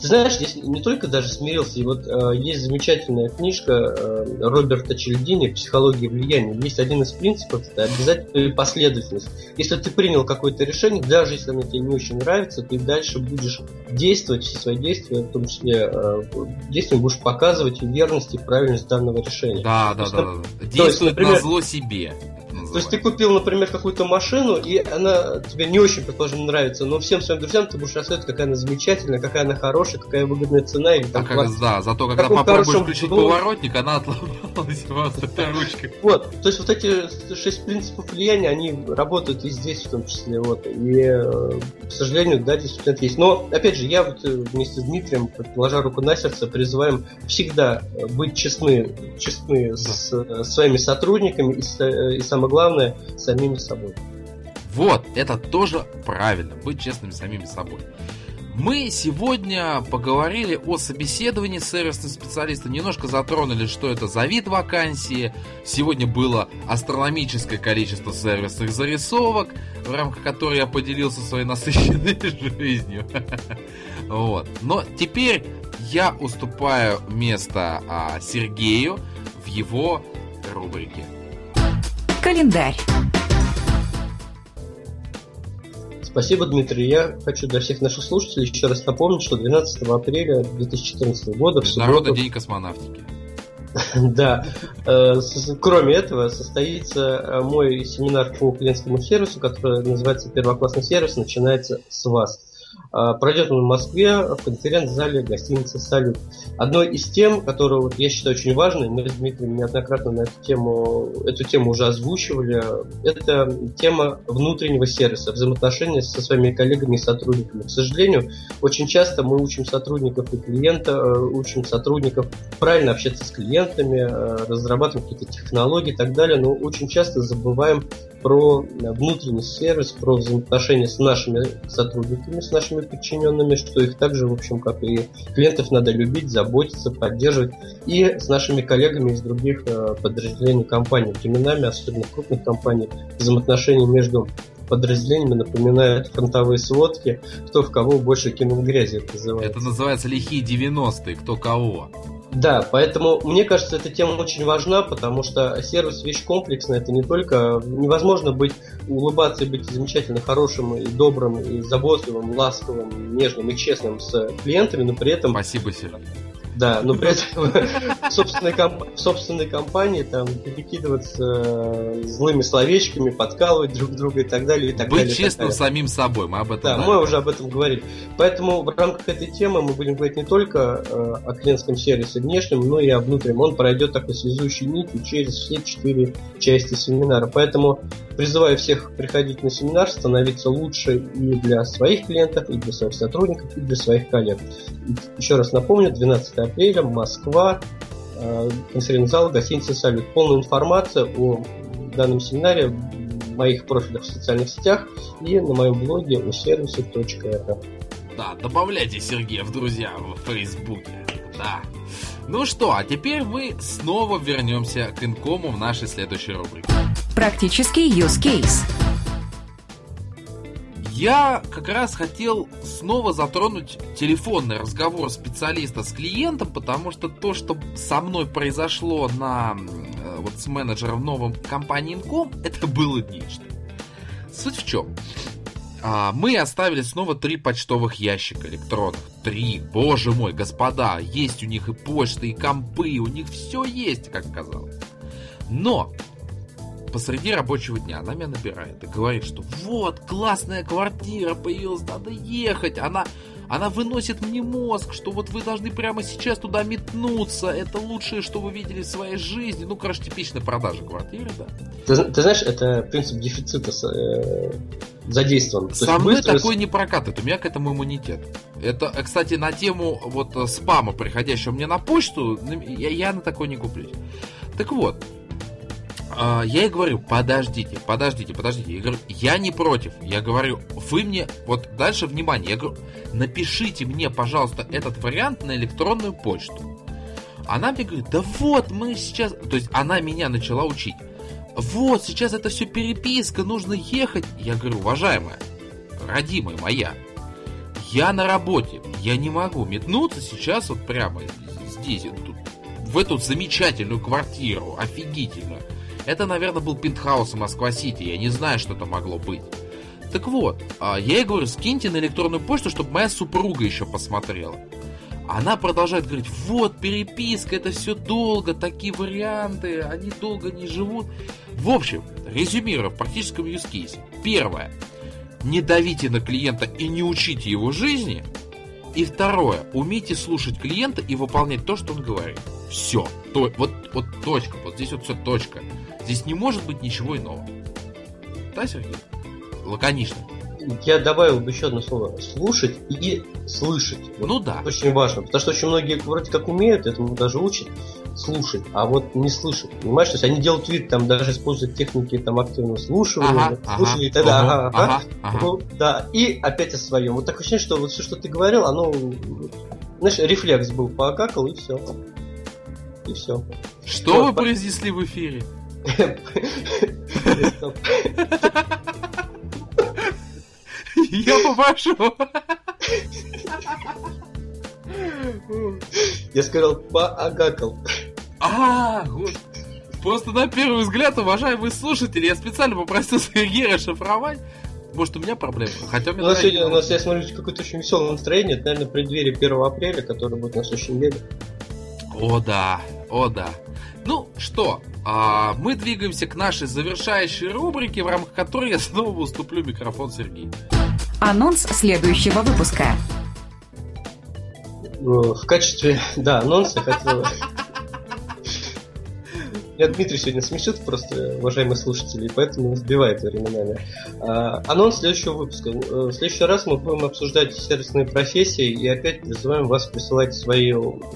C: Ты знаешь, здесь не только даже смирился, и вот э, есть замечательная книжка э, Роберта Чельдини «Психология влияния». Есть один из принципов, это обязательная последовательность. Если ты принял какое-то решение, даже если оно тебе не очень нравится, ты дальше будешь действовать, все свои действия, в том числе э, действием будешь показывать верность и правильность данного решения.
B: Да, да, есть, да, да. Действует например, на зло себе
C: То есть ты купил, например, какую-то машину, и она тебе не очень, предположим, нравится, но всем своим друзьям ты будешь рассказывать, какая она замечательная, какая она хорошая, какая выгодная цена. Или,
B: там, а как, да, зато когда попробуешь включить ну, поворотник, она отломалась просто ручкой.
C: Вот, то есть вот эти шесть принципов влияния, они работают и здесь в том числе. Вот. И, э, к сожалению, да, действительно есть. Но, опять же, я вот э, вместе с Дмитрием, положа руку на сердце, призываем всегда быть честны, честны да. с, с своими сотрудниками и, и самое главное, самими собой.
B: Вот, это тоже правильно, быть честными самими собой. Мы сегодня поговорили о собеседовании с сервисным специалистом, немножко затронули, что это за вид вакансии. Сегодня было астрономическое количество сервисных зарисовок, в рамках которой я поделился своей насыщенной жизнью. Вот. Но теперь я уступаю место а, Сергею в его рубрике.
A: Календарь.
C: Спасибо, Дмитрий. Я хочу для всех наших слушателей еще раз напомнить, что 12 апреля 2014 года...
B: Международный день космонавтики.
C: Да. Э, кроме этого, состоится э, мой семинар по клиентскому сервису, который называется «Первоклассный сервис», начинается с вас. А, пройдет он в Москве в конференц-зале гостиницы «Салют». Одной из тем, которую я считаю очень важной, мы с Дмитрием неоднократно на эту тему, эту тему уже озвучивали, это тема внутреннего сервиса, взаимоотношения со своими коллегами и сотрудниками. К сожалению, очень часто мы учим сотрудников и клиента, э, учим сотрудников правильно общаться с клиентами, э, разрабатывать какие-то технологии и так далее, но очень часто забываем про внутренний сервис, про взаимоотношения с нашими сотрудниками, с нашими подчиненными, что их также, в общем, как и клиентов, надо любить, заботиться, поддерживать. И с нашими коллегами из других э, подразделений компании. Временами, особенно крупных компаний, взаимоотношения между подразделениями напоминают фронтовые сводки, кто в кого больше кинул грязи,
B: это называется. Это называется лихие 90-е, кто кого.
C: Да, поэтому мне кажется, эта тема очень важна, потому что сервис вещь комплексная. Это не только невозможно быть улыбаться и быть замечательно хорошим и добрым и заботливым, ласковым, нежным и честным с клиентами, но при этом.
B: Спасибо, Сергей.
C: Да, но при этом в собственной, комп... в собственной компании там перекидываться э, злыми словечками, подкалывать друг друга и так далее. И так
B: Быть
C: далее,
B: честным далее. самим собой, мы об этом
C: Да, мы уже об этом говорили. Поэтому в рамках этой темы мы будем говорить не только э, о клиентском сервисе внешнем, но и о внутреннем. Он пройдет такой связующей нитью через все четыре части семинара. Поэтому призываю всех приходить на семинар, становиться лучше и для своих клиентов, и для своих сотрудников, и для своих коллег. Еще раз напомню, 12 апреля, Москва, э, конференц-зал гостиницы «Салют». Полную информацию о данном семинаре в моих профилях в социальных сетях и на моем блоге у сервиса.рф.
B: Да, добавляйте Сергея в друзья в Фейсбуке. Да. Ну что, а теперь мы снова вернемся к инкому в нашей следующей рубрике.
A: Практический use case.
B: Я как раз хотел снова затронуть телефонный разговор специалиста с клиентом, потому что то, что со мной произошло на э, вот с менеджером в новом компании Инком, это было нечто. Суть в чем? А, мы оставили снова три почтовых ящика электронных. Три, боже мой, господа, есть у них и почта, и компы, у них все есть, как казалось. Но посреди рабочего дня она меня набирает и говорит, что вот, классная квартира появилась, надо ехать. Она, она выносит мне мозг, что вот вы должны прямо сейчас туда метнуться. Это лучшее, что вы видели в своей жизни. Ну, короче, типичная продажа квартиры, да.
C: Ты, ты знаешь, это принцип дефицита э, задействован.
B: Со мной быстро... такой не прокатывает, у меня к этому иммунитет. Это, кстати, на тему вот э, спама, приходящего мне на почту, я, я на такой не куплюсь. Так вот, я ей говорю, подождите, подождите, подождите. Я говорю, я не против. Я говорю, вы мне, вот дальше внимание, я говорю, напишите мне, пожалуйста, этот вариант на электронную почту. Она мне говорит, да вот, мы сейчас... То есть она меня начала учить. Вот, сейчас это все переписка, нужно ехать. Я говорю, уважаемая, родимая моя, я на работе, я не могу метнуться сейчас вот прямо здесь, тут, в эту замечательную квартиру, офигительную. Это, наверное, был пентхаус Москва-Сити. Я не знаю, что это могло быть. Так вот, а, я ей говорю, скиньте на электронную почту, чтобы моя супруга еще посмотрела. она продолжает говорить, вот переписка, это все долго, такие варианты, они долго не живут. В общем, резюмируя в практическом case. Первое. Не давите на клиента и не учите его жизни. И второе. Умейте слушать клиента и выполнять то, что он говорит. Все. То, вот, вот точка. Вот здесь вот все точка. Здесь не может быть ничего иного. Да, Сергей? Лаконично
C: я добавил бы еще одно слово. Слушать и слышать. Вот
B: ну да.
C: Очень важно. Потому что очень многие вроде как умеют, этому даже учат слушать, а вот не слышать. Понимаешь, то есть они делают вид, там даже используют техники там активного слушания, ага, слушали, ага, тогда, ага, ага, ага, ага. Ну, да, и опять о своем. Вот так ощущение, что вот все, что ты говорил, оно, знаешь, рефлекс был, покакал и все. И все.
B: Что все, вы произнесли в эфире? Я попрошу.
C: Я сказал поагакал.
B: А, вот. Просто на первый взгляд, уважаемые слушатели, я специально попросил Сергея расшифровать. Может, у меня проблемы? Хотя у меня...
C: У нас, сегодня, у нас, я смотрю, какое-то очень веселое настроение. Это, наверное, преддверие 1 апреля, который будет на следующей неделе.
B: О, да. О, да. Ну что, а мы двигаемся к нашей завершающей рубрике, в рамках которой я снова уступлю микрофон Сергею.
A: Анонс следующего выпуска.
C: В качестве, да, анонса хотел меня Дмитрий сегодня смешит просто, уважаемые слушатели, и поэтому сбивает временами. А, анонс следующего выпуска. Э, в следующий раз мы будем обсуждать сервисные профессии и опять призываем вас присылать свои,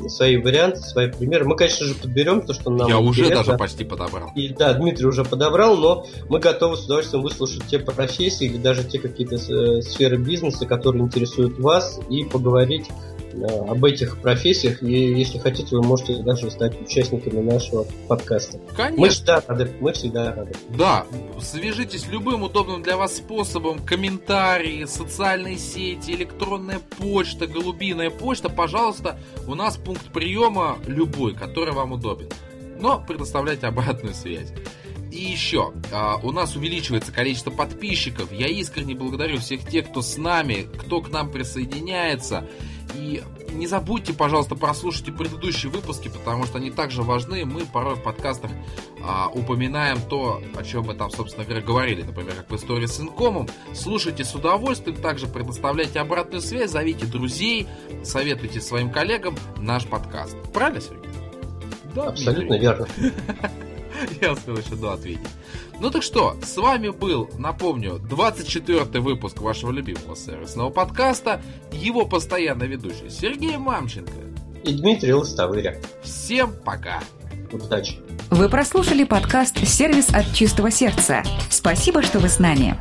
C: свои варианты, свои примеры. Мы, конечно же, подберем то, что нам
B: Я интересно. уже даже почти подобрал.
C: И, да, Дмитрий уже подобрал, но мы готовы с удовольствием выслушать те профессии или даже те какие-то э, сферы бизнеса, которые интересуют вас, и поговорить об этих профессиях, и если хотите, вы можете даже стать участниками нашего подкаста.
B: Конечно.
C: Мы всегда рады. Мы всегда рады.
B: Да, свяжитесь любым удобным для вас способом. Комментарии, социальные сети, электронная почта, голубиная почта. Пожалуйста, у нас пункт приема любой, который вам удобен. Но предоставляйте обратную связь. И еще, а, у нас увеличивается количество подписчиков. Я искренне благодарю всех тех, кто с нами, кто к нам присоединяется. И не забудьте, пожалуйста, прослушать и предыдущие выпуски, потому что они также важны. Мы порой в подкастах а, упоминаем то, о чем мы там, собственно говоря, говорили. Например, как в истории с инкомом. Слушайте с удовольствием, также предоставляйте обратную связь, зовите друзей, советуйте своим коллегам наш подкаст. Правильно, Сергей?
C: Да, абсолютно верно.
B: Я успел еще до ответить. Ну так что, с вами был, напомню, 24 выпуск вашего любимого сервисного подкаста, его постоянно ведущий Сергей Мамченко
C: и Дмитрий Лостовыря.
B: Всем пока!
C: Удачи!
A: Вы прослушали подкаст «Сервис от чистого сердца». Спасибо, что вы с нами.